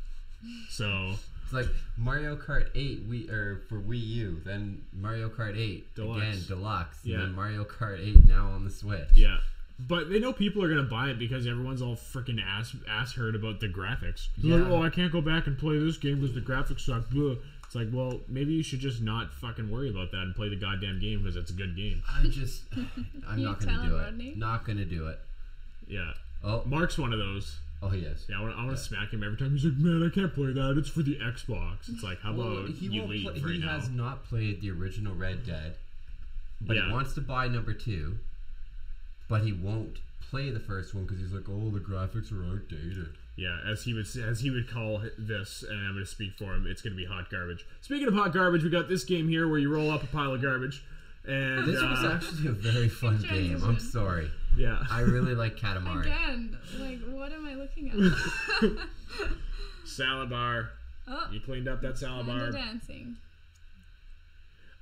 So It's like Mario Kart 8 Wii or er, for Wii U, then Mario Kart 8 Deluxe. again deluxe, Yeah. and then Mario Kart 8 now on the Switch. yeah, but they know people are gonna buy it because everyone's all freaking ass ass hurt about the graphics. They're like, oh, I can't go back and play this game because the graphics suck. Blah. It's like, well, maybe you should just not fucking worry about that and play the goddamn game because it's a good game. I just, I'm You not tell gonna do him, it. Rodney. Not gonna do it. Yeah, Oh, Mark's one of those. oh, he is. Yeah, I want, I want to smack him every time. He's like, man, I can't play that. It's for the Xbox. It's like, how Well, about he you won't leave play, right he now? has not played the original Red Dead, but Yeah. he wants to buy number two. But he won't play the first one because he's like, oh, the graphics are outdated. Yeah, as he would as he would call this, and I'm going to speak for him. It's going to be hot garbage. Speaking of hot garbage, we got this game here where you roll up a pile of garbage, and This was uh, actually a very fun game. I'm sorry. yeah, I really like Katamari. Again, like, what am I looking at? salad bar. oh, You cleaned up that salad and the bar. dancing.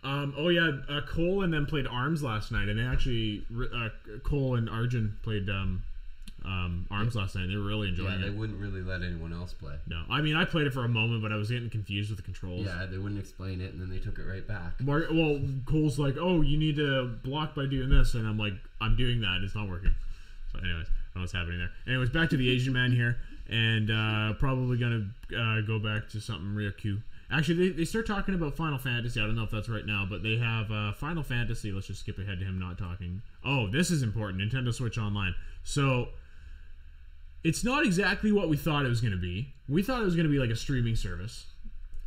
Um, oh yeah, uh, Cole and them played Arms last night, and they actually uh, Cole and Arjun played um, um, Arms last night. They were really enjoying it. Yeah, they it. wouldn't really let anyone else play. No, I mean I played it for a moment, but I was getting confused with the controls. Yeah, they wouldn't explain it, and then they took it right back. Mark, well, Cole's like, "Oh, you need to block by doing this," and I'm like, "I'm doing that. It's not working." So, anyways, I don't know what's happening there. Anyways, back to the Asian man here, and uh, probably gonna uh, go back to something real cute. Actually, they, they start talking about Final Fantasy. I don't know if that's right now, but they have uh, Final Fantasy. Let's just skip ahead to him not talking. Oh, this is important. Nintendo Switch Online. So it's not exactly what we thought it was going to be. We thought it was going to be like a streaming service,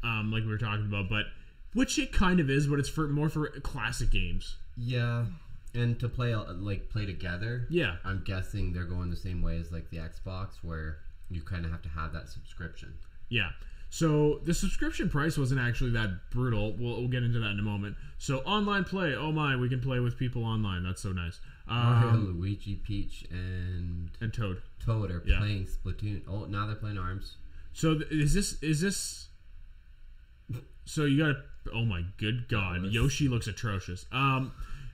um, like we were talking about, but which it kind of is, but it's for more for classic games. Yeah, and to play uh, like play together. Yeah. I'm guessing they're going the same way as like the Xbox, where you kind of have to have that subscription. Yeah. So the subscription price wasn't actually that brutal. We'll, we'll get into that in a moment. So online play, oh my, we can play with people online. That's so nice. Mario, Um, Luigi, Peach, and and Toad. Toad are Yeah. playing Splatoon. Oh, now they're playing Arms. So th- is this is this? So you got Oh my good god, was- Yoshi looks atrocious. Um,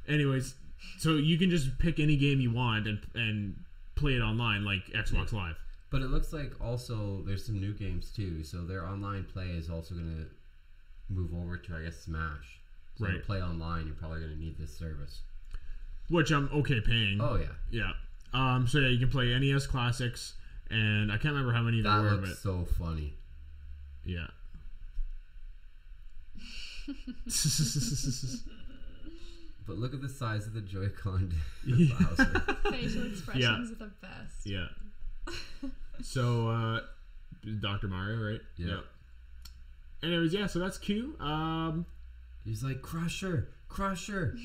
anyways, so you can just pick any game you want and and play it online like Xbox Live. But it looks like also there's some new games too. So their online play is also going to move over to I guess Smash. So to play online, you're probably going to need this service. Which I'm okay paying. Oh yeah, yeah. Um, so yeah, you can play NES classics, and I can't remember how many there that were, looks so funny. yeah. But look at the size of the Joy-Con. Yeah. Facial expressions are the best. yeah. So, uh, Dr. Mario, right? Yeah. Anyways, yeah. So that's Q. Um, He's like Crusher, Crusher.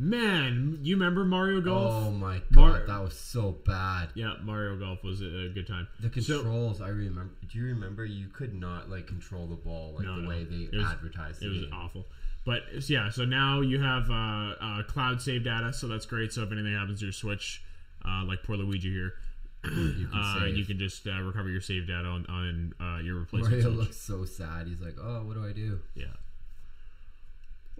Man, you remember Mario Golf? Oh my god, Mar- that was so bad. Yeah, Mario Golf was a, good time. The So- controls, I remember. Do you remember you could not like control the ball like No, the no. way they It was- advertised It the was awful. But yeah, so now you have uh, uh, cloud save data, so that's great. So if anything happens to your Switch, uh, like poor Luigi here, You can uh, you can just uh, recover your save data on, on uh, your replacement Mario Switch. looks so sad. He's like, "Oh, what do I do?" Yeah.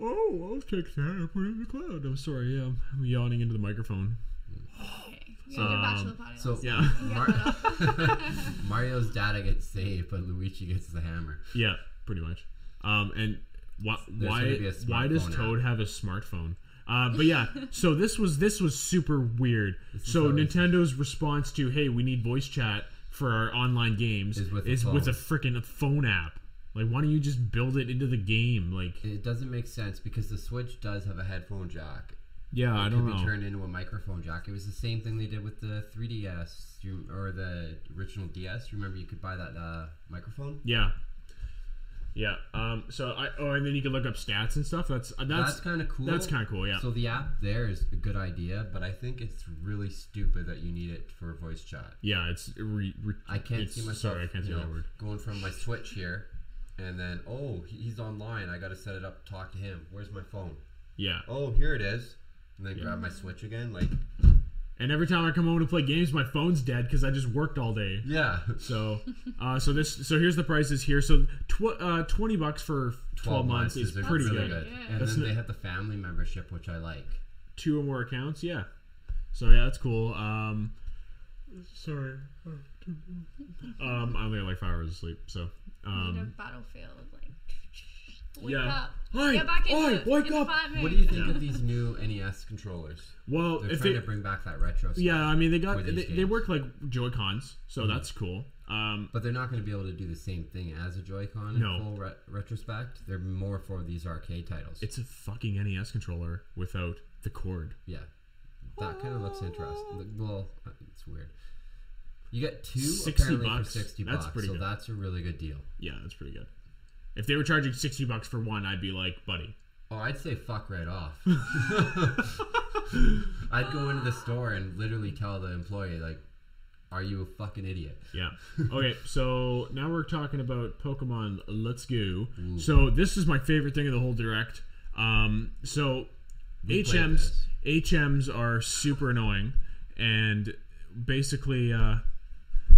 Oh, I'll take that and put it in the cloud. I'm sorry, yeah, I'm yawning into the microphone. Okay. You got your bachelor party So Yeah, Mar- Mario's data gets saved, but Luigi gets the hammer. yeah, pretty much. Um, and why why gonna be a why does smartphone Toad have a smartphone? Uh, but yeah, so this was this was super weird. So Nintendo's response to hey, we need voice chat for our online games Is with a is with a freaking phone app. Like, why don't you just build it into the game? Like, It doesn't make sense because the Switch does have a headphone jack. yeah, I It don't could be know. turned into a microphone jack. It was the same thing they did with the 3DS you, or the original DS. Remember, you could buy that uh, microphone. Yeah, yeah. Um. So I oh, and then you can look up stats and stuff. That's uh, that's, That's, kind of cool. That's kind of cool. Yeah. So the app there is a good idea, but I think it's really stupid that you need it for voice chat. yeah, it's re, re, I can't it's- see myself. Sorry, I can't see that word. Going from my Switch here, and then oh he's online. I got to set it up. to Talk to him. Where's my phone? Yeah. Oh here it is. And then grab my Switch again. Like And every time I come home to play games, my phone's dead because I just worked all day. yeah. So, uh, so this, so here's the prices here. So, tw- uh, twenty bucks for twelve, months, is pretty really good. good. good. And That's then not- they have the family membership, which I like. Two or more accounts, yeah. So yeah, that's cool. Um, sorry. Um, I only had like five hours of sleep, so Need a um, battlefield, like wake Yeah. up, Oi, get back into oi, it, wake in up. fight What do you mode. think of these new NES controllers? well, They're if trying they, to bring back that retro. Stuff, yeah, I mean they got for they, these they games. work like Joy Cons, so that's cool. Um, But they're not going to be able to do the same thing as a Joy-Con No. in full re- retrospect. They're more for these arcade titles. it's a fucking NES controller without the cord. yeah, that kind of looks interesting. Well, it's weird. You get two 60 apparently bucks? for sixty That's bucks, pretty so good. that's a really good deal. Yeah, that's pretty good. If they were charging sixty bucks for one, I'd be like, buddy. Oh, I'd say fuck right off. I'd go into the store and literally tell the employee like, "Are you a fucking idiot?" Yeah. Okay, so now we're talking about Pokemon Let's Go. So this is my favorite thing of the whole direct. Um, so We HMs. HMs are super annoying, and basically, uh,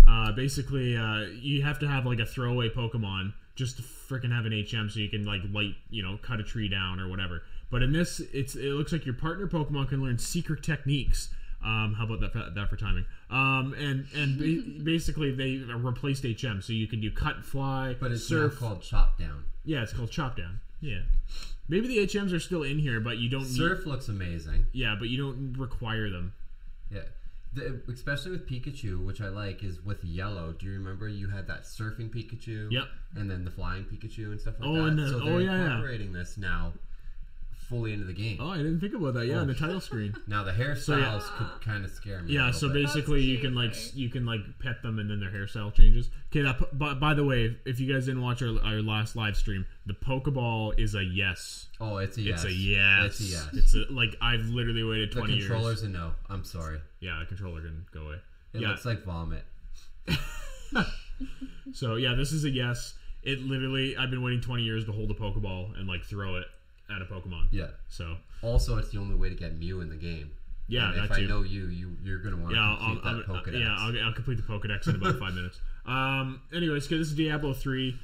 uh, basically, uh, you have to have like a throwaway Pokemon just to freaking have an HM so you can like light, you know, cut a tree down or whatever. But in this, it's it looks like your partner Pokemon can learn secret techniques. Um, how about that for, that for timing? Um, and and ba- basically they replaced HM, so you can do cut, fly, But it's surf. called Chop Down. yeah, it's called chop down. Yeah, maybe the HMs are still in here, but you don't. Surf looks amazing. Yeah, but you don't require them. Yeah. The, especially with Pikachu, which I like, is with yellow. Do you remember you had that surfing Pikachu? Yep. And then the flying Pikachu and stuff like Oh, that. and the- so oh, they're yeah, yeah. incorporating this now fully into the game. Oh, I didn't think about that. Yeah, on the oh. title screen. Now the hairstyles So, yeah. could kind of scare me. a Yeah, little so bit. basically you cute, can like though. s- you can like pet them and then their hairstyle changes. Okay, that by, by the way, if you guys didn't watch our, our last live stream, the Pokeball is a yes. Oh, it's a yes. It's a yes. It's a yes. It's a, like I've literally waited the twenty controller's years. a no. I'm sorry. Yeah, the controller can go away. It yeah. looks like vomit. so yeah, this is a yes. It literally I've been waiting twenty years to hold a Pokeball and like throw it at a Pokemon. Yeah. So Also, it's the only way to get Mew in the game. Yeah, And if that I know you, you you're gonna want to yeah, complete I'll, that I'll- Pokedex. yeah, I'll, I'll complete the Pokedex in about five minutes. Um, anyways, this is Diablo three.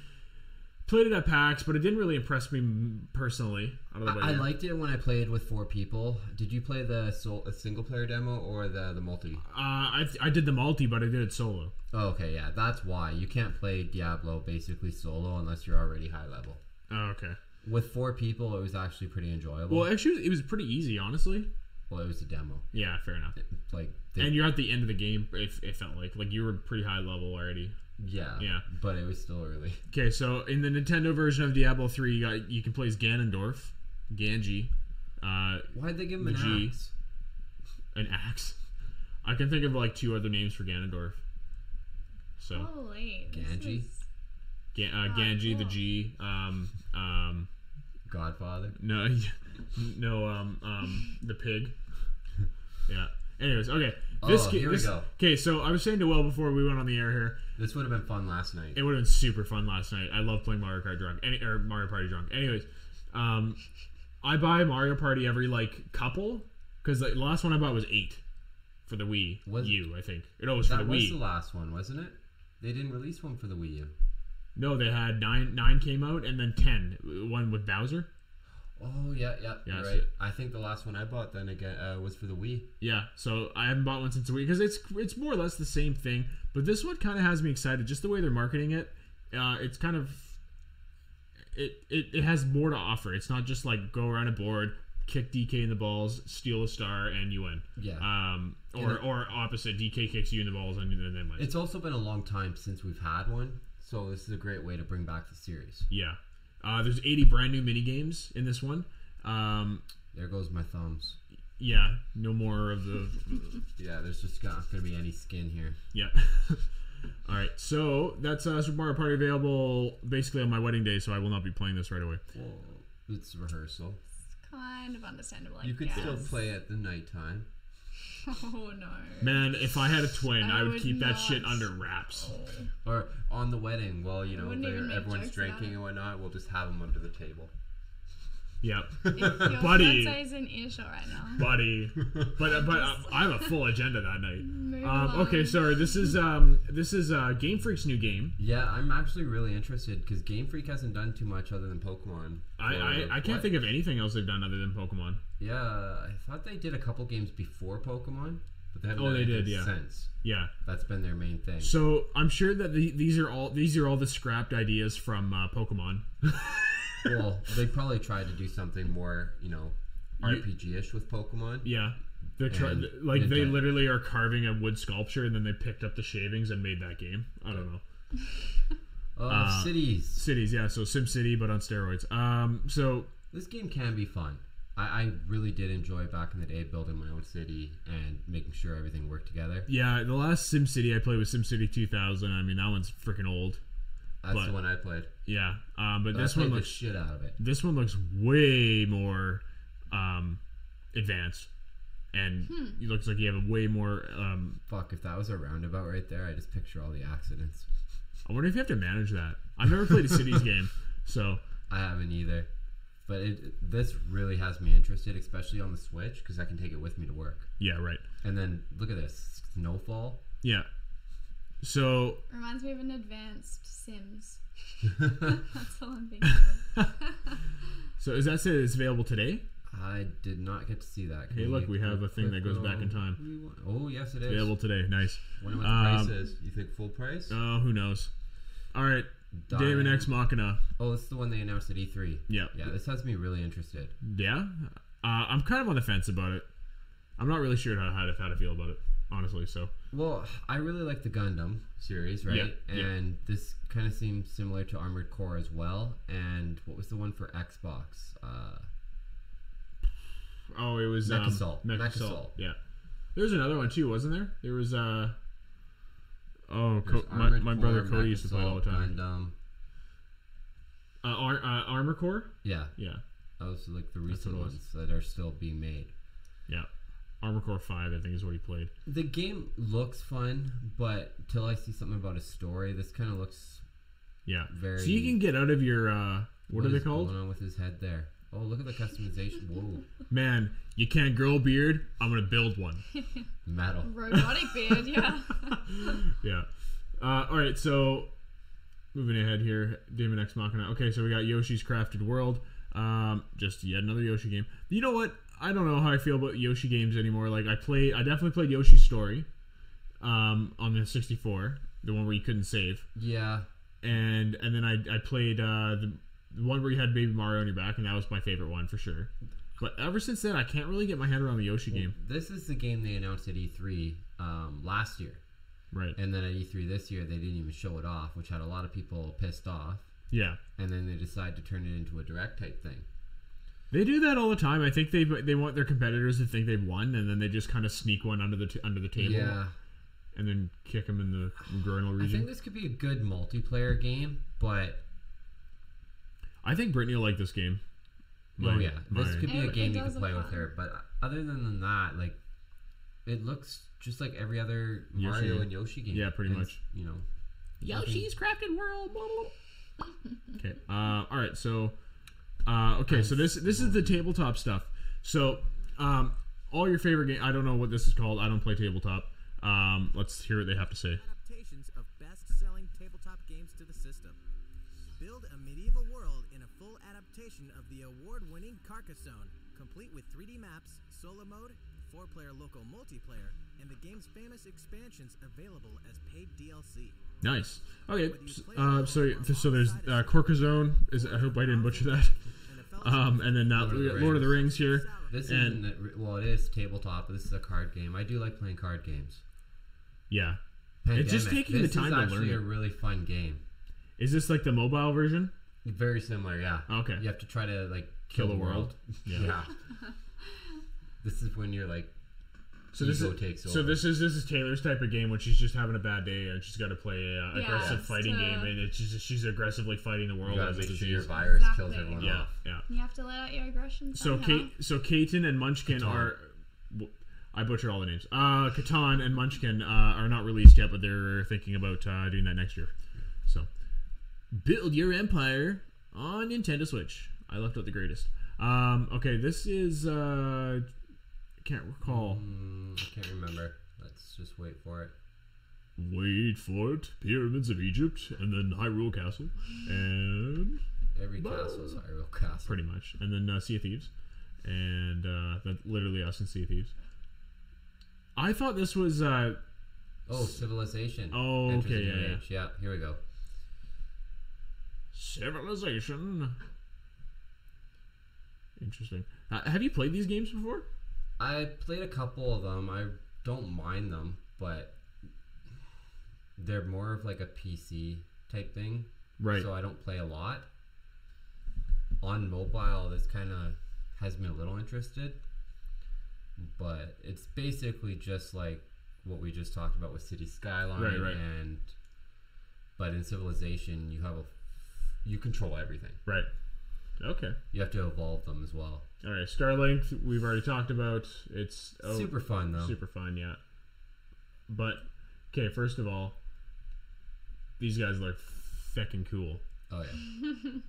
Played it at PAX, but it didn't really impress me personally. I about I liked it when I played with four people. Did you play the sol- a single player demo or the the multi? Uh, I, I did the multi, but I did it solo. Oh, okay, yeah, that's why you can't play Diablo basically solo unless you're already high level. Oh, okay. With four people, it was actually pretty enjoyable. Well, actually, it was pretty easy, honestly. well, it was a demo. Yeah, fair enough. Like, they, And you're at the end of the game. It, it felt like like you were pretty high level already. yeah, Yeah. but it was still early. Okay, so in the Nintendo version of Diablo three, you got you can play as Ganondorf, Ganji, uh, Why'd they give him The an G. axe? an axe. I can think of like two other names for Ganondorf. So Holy. this Ganji? Is- Ga- uh, Ganji, the G, um, um, Godfather. no, no, um, um, the pig. Yeah. Anyways, okay. This Oh, ga- here we this- go. Okay, so I was saying to Will before we went on the air here. This would have been fun last night. It would have been super fun last night. I love playing Mario Kart drunk, any or Mario Party drunk. Anyways, um, I buy Mario Party every like couple because the last one I bought was eight for the Wii Was- U. I think it was for that the was Wii. the last one, wasn't it? They didn't release one for the Wii U. no, they had nine. Nine came out, and then ten. One with Bowser. Oh yeah, yeah, Yeah, you're so- right. I think the last one I bought then again uh, was for the Wii. Yeah, so I haven't bought one since the Wii because it's it's more or less the same thing. But this one kind of has me excited, just the way they're marketing it. Uh, it's kind of it, it it has more to offer. It's not just like go around a board, kick DK in the balls, steal a star, and you win. Yeah. Um, or And- or opposite, DK kicks you in the balls and then then wins. It's also been a long time since we've had one, so this is a great way to bring back the series. yeah. Uh, there's 80 brand new mini games in this one. Um, There goes my thumbs. yeah, no more of the Yeah, there's just not gonna be any skin here. Yeah. All right, so that's uh, Super Mario Party available basically on my wedding day, so I will not be playing this right away. Well, it's rehearsal. Kind of understandable. I You could still play at the nighttime. Oh no. Man, if I had a twin, I, I would would keep that shit under wraps. Or on the wedding, while you know wouldn't they're- even make everyone's drinking and whatnot, we'll just have them under the table. Yep, If your Buddy. fiance's in earshot right now. buddy. But but uh, I have a full agenda that night. Move Um, okay, sorry. This is um this is uh, Game Freak's new game. Yeah, I'm actually really interested because Game Freak hasn't done too much other than Pokemon. I, Or I, I can't what? think of anything else they've done other than Pokemon. Yeah, I thought they did a couple games before Pokemon, but they haven't Oh, done they did, anything yeah. since. Yeah. That's been their main thing. So I'm sure that the, these are all these are all the scrapped ideas from uh, Pokemon. well, they probably tried to do something more, you know, RPG-ish with Pokemon. Yeah. They're try- And like they literally are carving a wood sculpture and then they picked up the shavings and made that game. I don't know. Oh, Uh, cities. Cities, yeah, so Sim City but on steroids. Um so This game can be fun. I, I really did enjoy back in the day building my own city and making sure everything worked together. yeah, the last Sim City I played was Sim City 2000. I mean, that one's freaking old. That's But- the one I played. Yeah. Um but But this I played one the looks shit out of it. this one looks way more um advanced and it looks like you have a way more um Fuck, if that was a roundabout right there, I just picture all the accidents. I wonder if you have to manage that. I've never played a cities game, so I haven't either. But it, this really has me interested, especially on the Switch, because I can take it with me to work. yeah, right. And then look at this Snowfall. Yeah. So Reminds me of an advanced Sims. That's all I'm thinking of. so is that say it's available today? I did not get to see that. Can Hey, look, we have a thing that quick goes back in little- time. Oh, yes, it is. Available today. Nice. Wonder what the Um, price is. You think full price? Oh, who knows? All right. David Dying. X Machina. Oh, this is the one they announced at E3. Yeah. Yeah, this has me really interested. Yeah. Uh, I'm kind of on the fence about it. I'm not really sure how how to, how to feel about it. Honestly. So Well, I really like the Gundam series, right? Yeah, yeah. And this kind of seems similar to Armored Core as well. And what was the one for Xbox? Uh, oh, it was Mech um, Assault. Mech Mech Assault. Assault. Yeah, there was another one too, wasn't there? There was uh oh, Co- my, my brother Core, Cody Mech used to play all the time. Gundam. Uh, Ar- uh, Armor Core. Yeah, Yeah, those are like the recent what it was. ones that are still being made. yeah. Armor Core Five, I think, is what he played. The game looks fun, but till I see something about a story, this kind of looks. Yeah. Very- So you can get out of your uh, what, are they called? Going on with his head there. Oh, look at the customization. Whoa, Man, you can't grow a beard. I'm gonna build one. metal. Robotic beard, yeah. yeah. Uh, all right, so moving ahead here, Daemon X Machina. Okay, so we got Yoshi's Crafted World. Um, just yet another Yoshi game. You know what? I don't know how I feel about Yoshi games anymore. Like I play, I definitely played Yoshi's Story, um, on the 64, the one where you couldn't save, Yeah, and and then I I played uh, the, the one where you had Baby Mario on your back, and that was my favorite one for sure. But ever since then, I can't really get my head around the Yoshi game. this is the game they announced at E3 um, last year. Right. And then at E3 this year, they didn't even show it off, which had a lot of people pissed off. Yeah. And then they decided to turn it into a direct type thing. They do that all the time. I think they they want their competitors to think they've won, and then they just kind of sneak one under the t- under the table, Yeah. and then kick them in the groinal I think this could be a good multiplayer game, but I think Brittany will like this game. oh My- yeah, this my- could be a It- it game you does can play look with her. But other than that, like, it looks just like every other Yoshi Mario game. and Yoshi game. Yeah, pretty And much. You know, Yoshi's Crafted World. okay. Uh, all right. So, uh, okay. So this this is the tabletop stuff. So, um, all your favorite game. I don't know what this is called. I don't play tabletop. Um, let's hear what they have to say. Adaptations of best-selling tabletop games to the system. Build a medieval world in a full adaptation of the award-winning Carcassonne, complete with 3D maps, solo mode, four-player local multiplayer, and the game's famous expansions available as paid DLC. Nice. Okay. Uh, so so there's uh, Corcazone. Is I hope I didn't butcher that. And Um, and then now Lord of the Lord of the Rings here. this and isn't well. It is tabletop, but this is a card game. I do like playing card games. yeah. Pandemic. It's just taking the time is to learn actually it. a really fun game. Is this like the mobile version? Very similar, yeah. Okay. You have to try to like Kill kill, the the world. Yeah. Yeah. this is when you're like, So this Ego is takes so this is this is Taylor's type of game when she's just having a bad day and she's got to play a uh, Yeah, aggressive fighting uh, game and it's just she's aggressively fighting the you world gotta make sure your virus kills everyone yeah, off. yeah. You have to let out your aggression. So somehow. Kate, so Katen and Munchkin Catan. are. I butchered all the names. Uh, Catan and Munchkin uh, are not released yet, but they're thinking about uh, doing that next year. So, build your empire on Nintendo Switch. I left out the greatest. Um, okay, this is. Uh, I can't recall. Mm, I can't remember. Let's just wait for it. Wait for it. Pyramids of Egypt, and then Hyrule Castle, and Every castle is Hyrule Castle. pretty much, and then uh, Sea of Thieves, and uh, that literally us and Sea of Thieves. I thought this was uh, Oh, Civilization. Oh, Enters okay, yeah, yeah. yeah. Here we go. Civilization. Interesting. Uh, have you played these games before? I played a couple of them. I don't mind them, but they're more of like a PC type thing. Right. So I don't play a lot. On mobile, this kind of has me a little interested. But it's basically just like what we just talked about with City Skyline Right, right. and but in Civilization you have a you control everything. Right. Okay. You have to evolve them as well. All right. Starlink. We've already talked about. It's oh, Super fun though. Super fun. Yeah. But okay. First of all, these guys look feckin' cool. Oh yeah.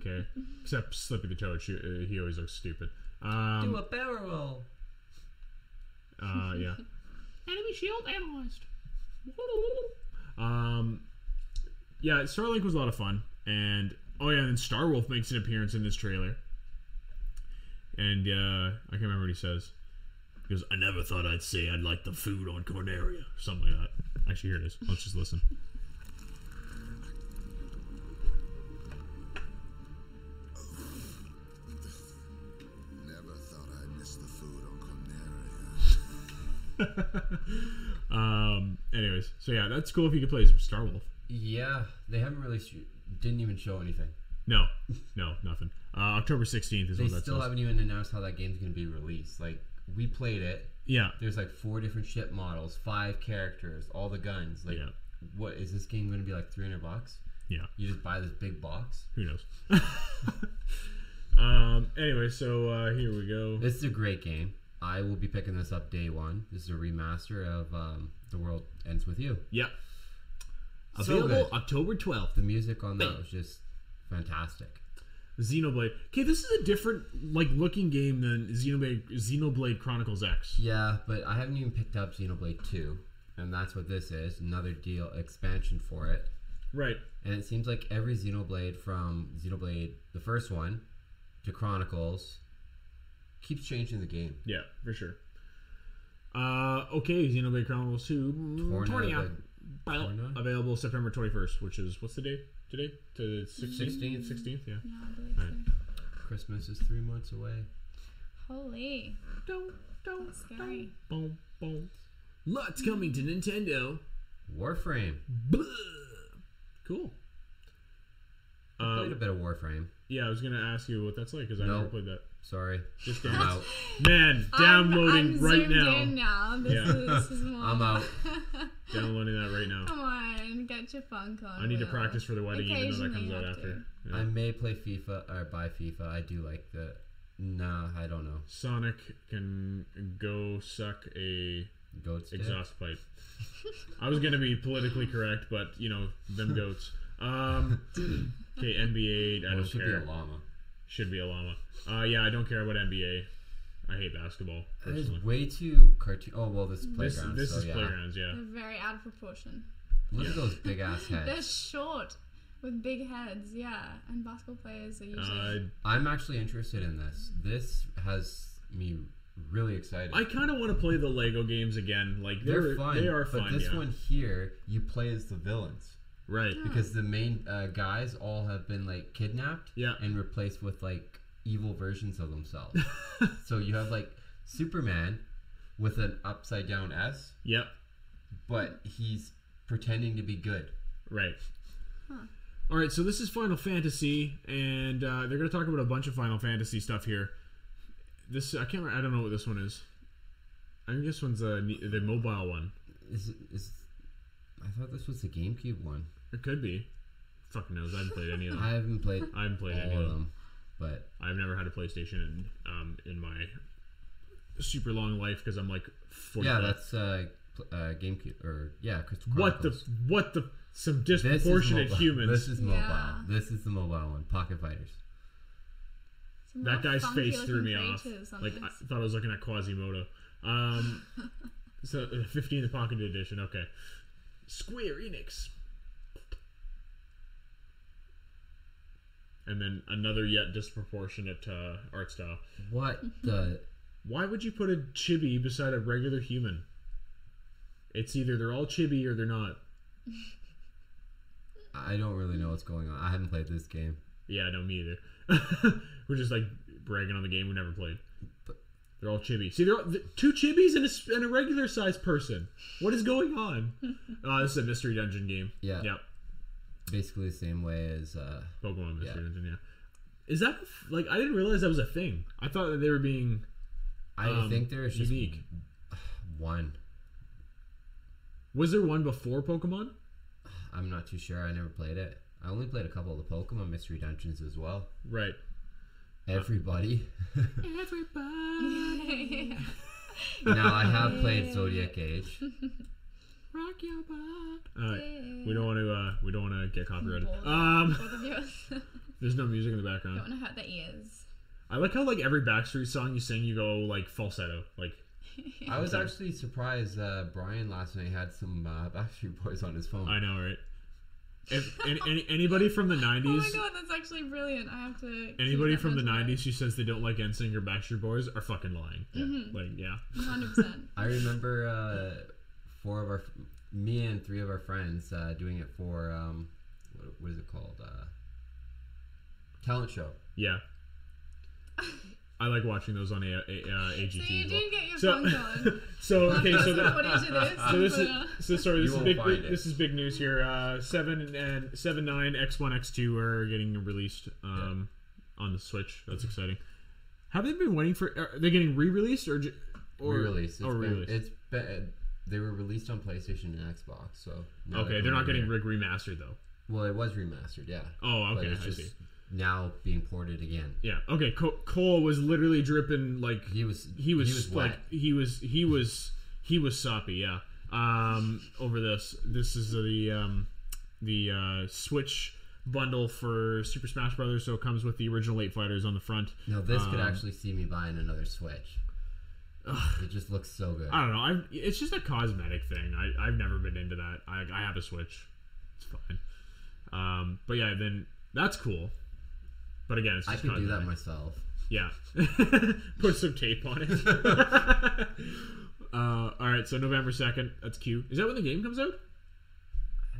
Okay. Except Slippy the Toad. She, uh, he always looks stupid. Um, Do a barrel roll. Uh, yeah. Enemy shield analyzed. Um, yeah, Starlink was a lot of fun, and oh yeah, and then Starwolf makes an appearance in this trailer, and uh, I can't remember what he says. He goes, "I never thought I'd say I'd like the food on Corneria," or something like that. Actually, here it is. Let's just listen. Never thought I'd miss the food on Corneria. um. Anyways, so yeah, that's cool if you could play as Star Wolf. Yeah, they haven't really sh- didn't even show anything. No, no, nothing. Uh, October sixteenth is They what that still says. haven't even announced how that game's going to be released. Like we played it. Yeah, There's like four different ship models, five characters, all the guns. Like, Yeah. what is this game going to be like? Three hundred bucks? yeah. You just buy this big box. Who knows? um. Anyway, so uh, here we go. This is a great game. I will be picking this up day one. This is a remaster of um, The World Ends with You. Yeah. So Available good. October twelfth. The music on that was just fantastic. Xenoblade. Okay, this is a different like looking game than Xenoblade Xenoblade Chronicles X. Yeah, but I haven't even picked up Xenoblade 2, and that's what this is. Another deal expansion for it. Right. And it seems like every Xenoblade from Xenoblade the first one to Chronicles keeps changing the game. Yeah, for sure. Uh, okay, Xenoblade Chronicles 2. mm, Torn out 20 of out. the- Well, torn out? available September 21st, which is, what's the date today? To 16th? 16th. 16th, yeah. Yeah, I believe Right. so. Christmas is three months away. Holy. Don't, don't, Scary. Boom, boom. Lots coming to Nintendo. Warframe. Blah. Cool. I played a Uh, bit of Warframe. yeah, I was gonna ask you what that's like because I No. never played that. Sorry. Just I'm out. Man, downloading I'm, I'm right zoomed now. In now. This, Yeah. is, this is. I'm out. Downloading that right now. Come on, get your funk on. I need to practice for the wedding, even though that Occasionally comes out have after. to. Yeah. I may play FIFA or buy FIFA. I do like the. Nah, I don't know. Sonic can go suck a Goat stick. exhaust pipe. I was gonna be politically correct, but you know them goats. Um, okay, NBA. I Well, don't care. be a llama. Should be a llama. Uh, yeah, I don't care about NBA. I hate basketball It is personally. way too cartoon. Oh well, this is This, playground. this so is yeah. playgrounds. Yeah. They're very out of proportion. Look at those big ass heads. They're heads. short with big heads, yeah. And basketball players are usually. Uh, I'm actually interested in this. This has me really excited. I kind of want to play the Lego games again. Like they're, They're fun. They are but fun. this yeah. one here, you play as the villains right? because the main uh, guys all have been like kidnapped Yeah. and replaced with like evil versions of themselves. so you have like Superman with an upside down S, Yep. but he's pretending to be good. Right. All right, so this is Final Fantasy, and uh, they're going to talk about a bunch of Final Fantasy stuff here. This I can't. remember- I don't know what this one is. I think this one's uh, the mobile one. Is is I thought this was the GameCube one. It could be. Fucking knows. I haven't played any of them. I haven't played I haven't played all any of of them. them, but I've never had a PlayStation in, um, in my super long life because I'm like 40. yeah, that's uh, pl- uh, GameCube or yeah, Crystal what the Chronicles. what the some This is disproportionate mobile. humans. This is mobile. Yeah. This is the mobile one. Pocket Fighters. some that guy's funky face threw me looking off. creatures on Like this. I thought I was looking at Quasimodo. Um, so uh, 15 the pocket edition. Okay, Square Enix. And then another yet disproportionate uh, art style. What the? Why would you put a chibi beside a regular human? It's either they're all chibi or they're not. I don't really know what's going on. I haven't played this game. Yeah, no, me either. We're just like bragging on the game we never played. They're all chibi. See, they're th- two chibis and a, s- and a regular sized person. What is going on? Oh, this is a mystery dungeon game. Yeah. Yep. Basically the same way as uh, Pokemon mystery Yeah. dungeon. Yeah. Is that like I didn't realize that was a thing. I thought that they were being I Um, think there's just unique. one. Was there one before Pokemon? I'm not too sure. I never played it. I only played a couple of the Pokemon Mystery Dungeons as well. Right. Everybody. Everybody now I have played Zodiac Age. rock your boat. All right. We don't want to. Uh, we don't want to get copyrighted. Both- Um, both of yours. there's no music in the background. Don't want to hurt the ears. I like how like every Backstreet song you sing, you go like falsetto. Like I was actually surprised uh, Brian last night had some uh, Backstreet Boys on his phone. I know, right? If any, any, anybody from the '90s, Oh my '90s, god, that's actually brilliant. I have to. anybody from the mental '90s who says they don't like NSYNC or Backstreet Boys are fucking lying. Mm-hmm. Like, yeah, 100%. I remember uh, four of our, me and three of our friends uh, doing it for um, what, what is it called? Uh, talent show. yeah. I like watching those on a, a, uh, AGT. So you as do well. get your So, on God. so okay, so the, What is it? so this is so sorry. This is won't big. This is big news here. Uh, seven and seven nine X one X two are getting released um, on the Switch. That's exciting. Have they been waiting for? Are they getting re-released or? or re-released? It's Oh, been, re-released. it's been, they were released on PlayStation and Xbox, so okay, they're coming not getting here. rig remastered though. Well, it was remastered, yeah. Oh, But okay, it's I just see. Now being ported again. Yeah. Okay. Co- Cole was literally dripping like He was he was, he was like wet. he was he was he was soppy. Yeah. Um, over this. This is the um, the uh, Switch bundle for Super Smash Brothers. So it comes with the original eight fighters on the front. No, this could Um, actually see me buying another Switch. it just looks so good. I don't know. I it's just a cosmetic thing. I I've never been into that. I I have a Switch. It's fine. Um, but yeah, then that's cool. But again, it's I just could do that myself. Yeah. Put some tape on it. uh, all right, so November 2nd. That's cute. Is that when the game comes out? I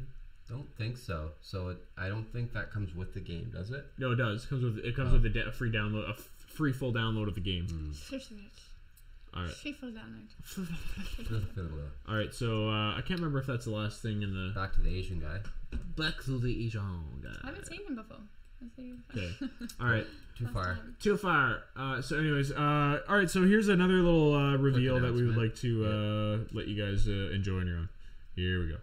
don't think so. So it, I don't think that comes with the game, does it? No, it does. It comes with it comes Oh. with a, da- a free download, a f- free full download of the game. Hmm. All right. Free full download. All right, so uh, I can't remember if that's the last thing in the Back to the Asian guy. Back to the Asian guy. I haven't seen him before. Let's see. Okay. All right. Too far. Too far. Uh, so, anyways, uh, all right. So here's another little uh, reveal that we would like to uh, let you guys uh, enjoy on your own. Here we go.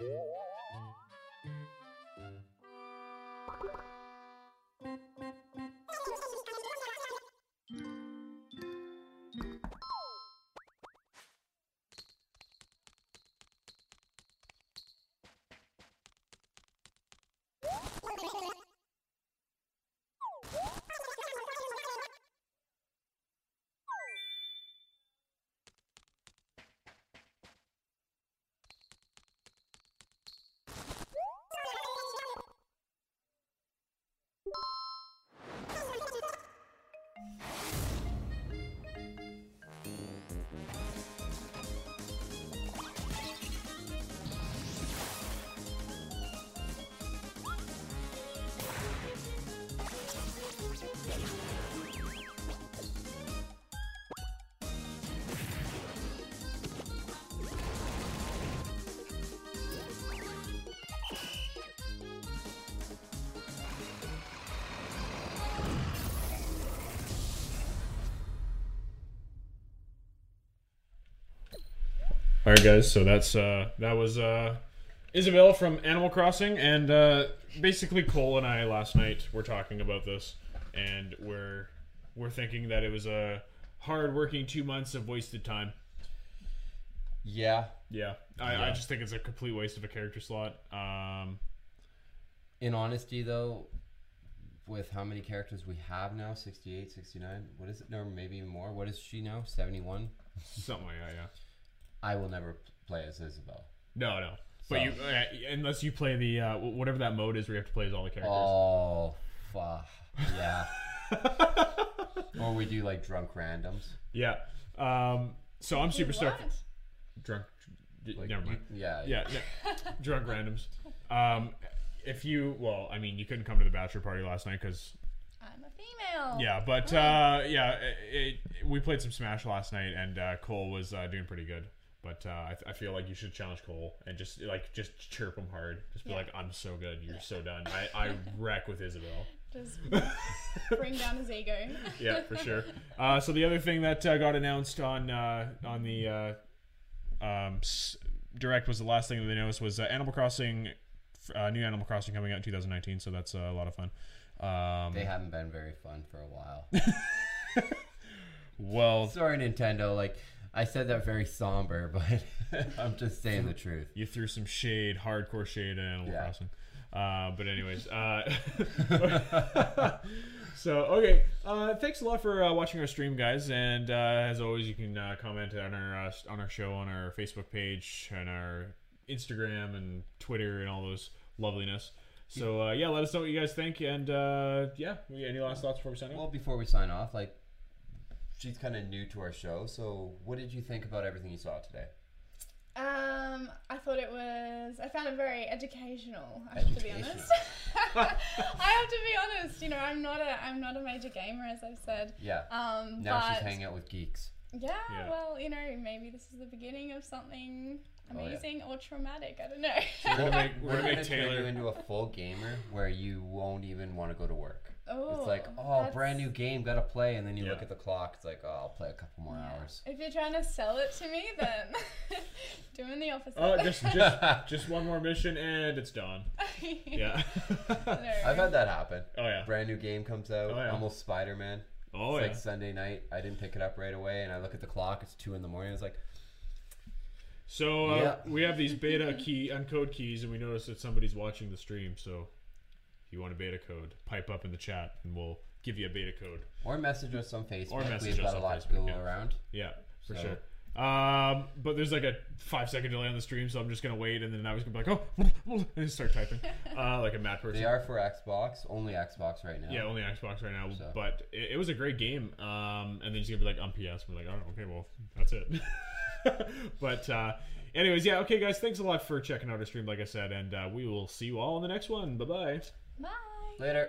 Woo! All right, guys. So that's uh, that was uh, Isabelle from Animal Crossing, and uh, basically Cole and I last night were talking about this, and we're we're thinking that it was a hard-working two months of wasted time. Yeah. Yeah, I, I just think it's a complete waste of a character slot. Um, In honesty, though, with how many characters we have now 68, 69, what is it? No, maybe even more. What is she now? 71? something like that. Yeah. I will never play as Isabelle. No, no. But So- you, uh, unless you play the uh, whatever that mode is, where you have to play as all the characters. Oh, fuck. Yeah. or we do like drunk randoms. Yeah. Um, so I'm super stoked. Drunk. d- Like, never mind. you- yeah. Yeah. yeah. Drunk randoms. Um, if you, well, I mean, you couldn't come to the bachelor party last night because, I'm a female. yeah. But uh, yeah, it, it, we played some Smash last night, and uh, Cole was uh, doing pretty good. But uh, I, I feel like you should challenge Cole and just like just chirp him hard. Just be Yeah. like, "I'm so good. You're so done." I, I wreck with Isabelle. Just bring down his ego. yeah, for sure. Uh, so the other thing that uh, got announced on uh, on the uh, um, s- direct was the last thing that they announced was uh, Animal Crossing, uh, new Animal Crossing coming out in 2019. So that's uh, a lot of fun. Um, They haven't been very fun for a while. well, Sorry, Nintendo. Like, I said that very somber, but I'm just saying the truth. you threw some shade, hardcore shade at Animal Yeah. Crossing. Uh, but anyways, uh, so okay. Uh, thanks a lot for uh, watching our stream, guys. And uh, as always, you can uh, comment on our uh, on our show on our Facebook page and our Instagram and Twitter and all those loveliness. So uh, yeah, let us know what you guys think. And uh, yeah, any last thoughts before we sign off? Well, before we sign off, like she's kind of new to our show, so what did you think about everything you saw today? Um, I thought it was. I found it very educational. I have to be honest. I have to be honest. You know, I'm not a. I'm not a major gamer, as I've said. Yeah. Um, now but she's hanging out with geeks. Yeah, Yeah. Well, you know, maybe this is the beginning of something Oh, yeah. amazing or traumatic. I don't know. We're gonna make, We're we're gonna gonna make turn Taylor you into a full gamer where you won't even want to go to work. Oh, it's like, oh, that's- brand new game, gotta play, and then you look at the clock. It's like, oh, I'll play a couple more hours. If you're trying to sell it to me, then doing the opposite. Oh, just just just one more mission and it's done. Yeah. I've had that happen. Oh yeah. Brand new game comes out, Oh, yeah. almost Spider Man. Oh, it's yeah. like Sunday night. I didn't pick it up right away, and I look at the clock. It's two in the morning. It's like, So uh, Yeah. we have these beta key uncode keys, and we notice that somebody's watching the stream. So if you want a beta code, pipe up in the chat, and we'll give you a beta code. or message us on Facebook. Or message We've us got on a lot Facebook, to go yeah. around. Yeah, for So- sure. Um, but there's like a five second delay on the stream, so I'm just gonna wait, and then I was gonna be like, oh, and start typing, uh, like a mad person. They are for Xbox, only Xbox right now. Yeah, only Xbox right now. So. But it, it was a great game. Um, and then he's gonna be like on PS. We're like, oh, okay, well, that's it. but uh, anyways, yeah, okay, guys, thanks a lot for checking out our stream, like I said, and uh, we will see you all in the next one. Bye bye. Bye. Later.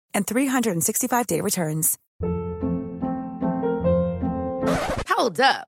and 365-day returns. Hold up.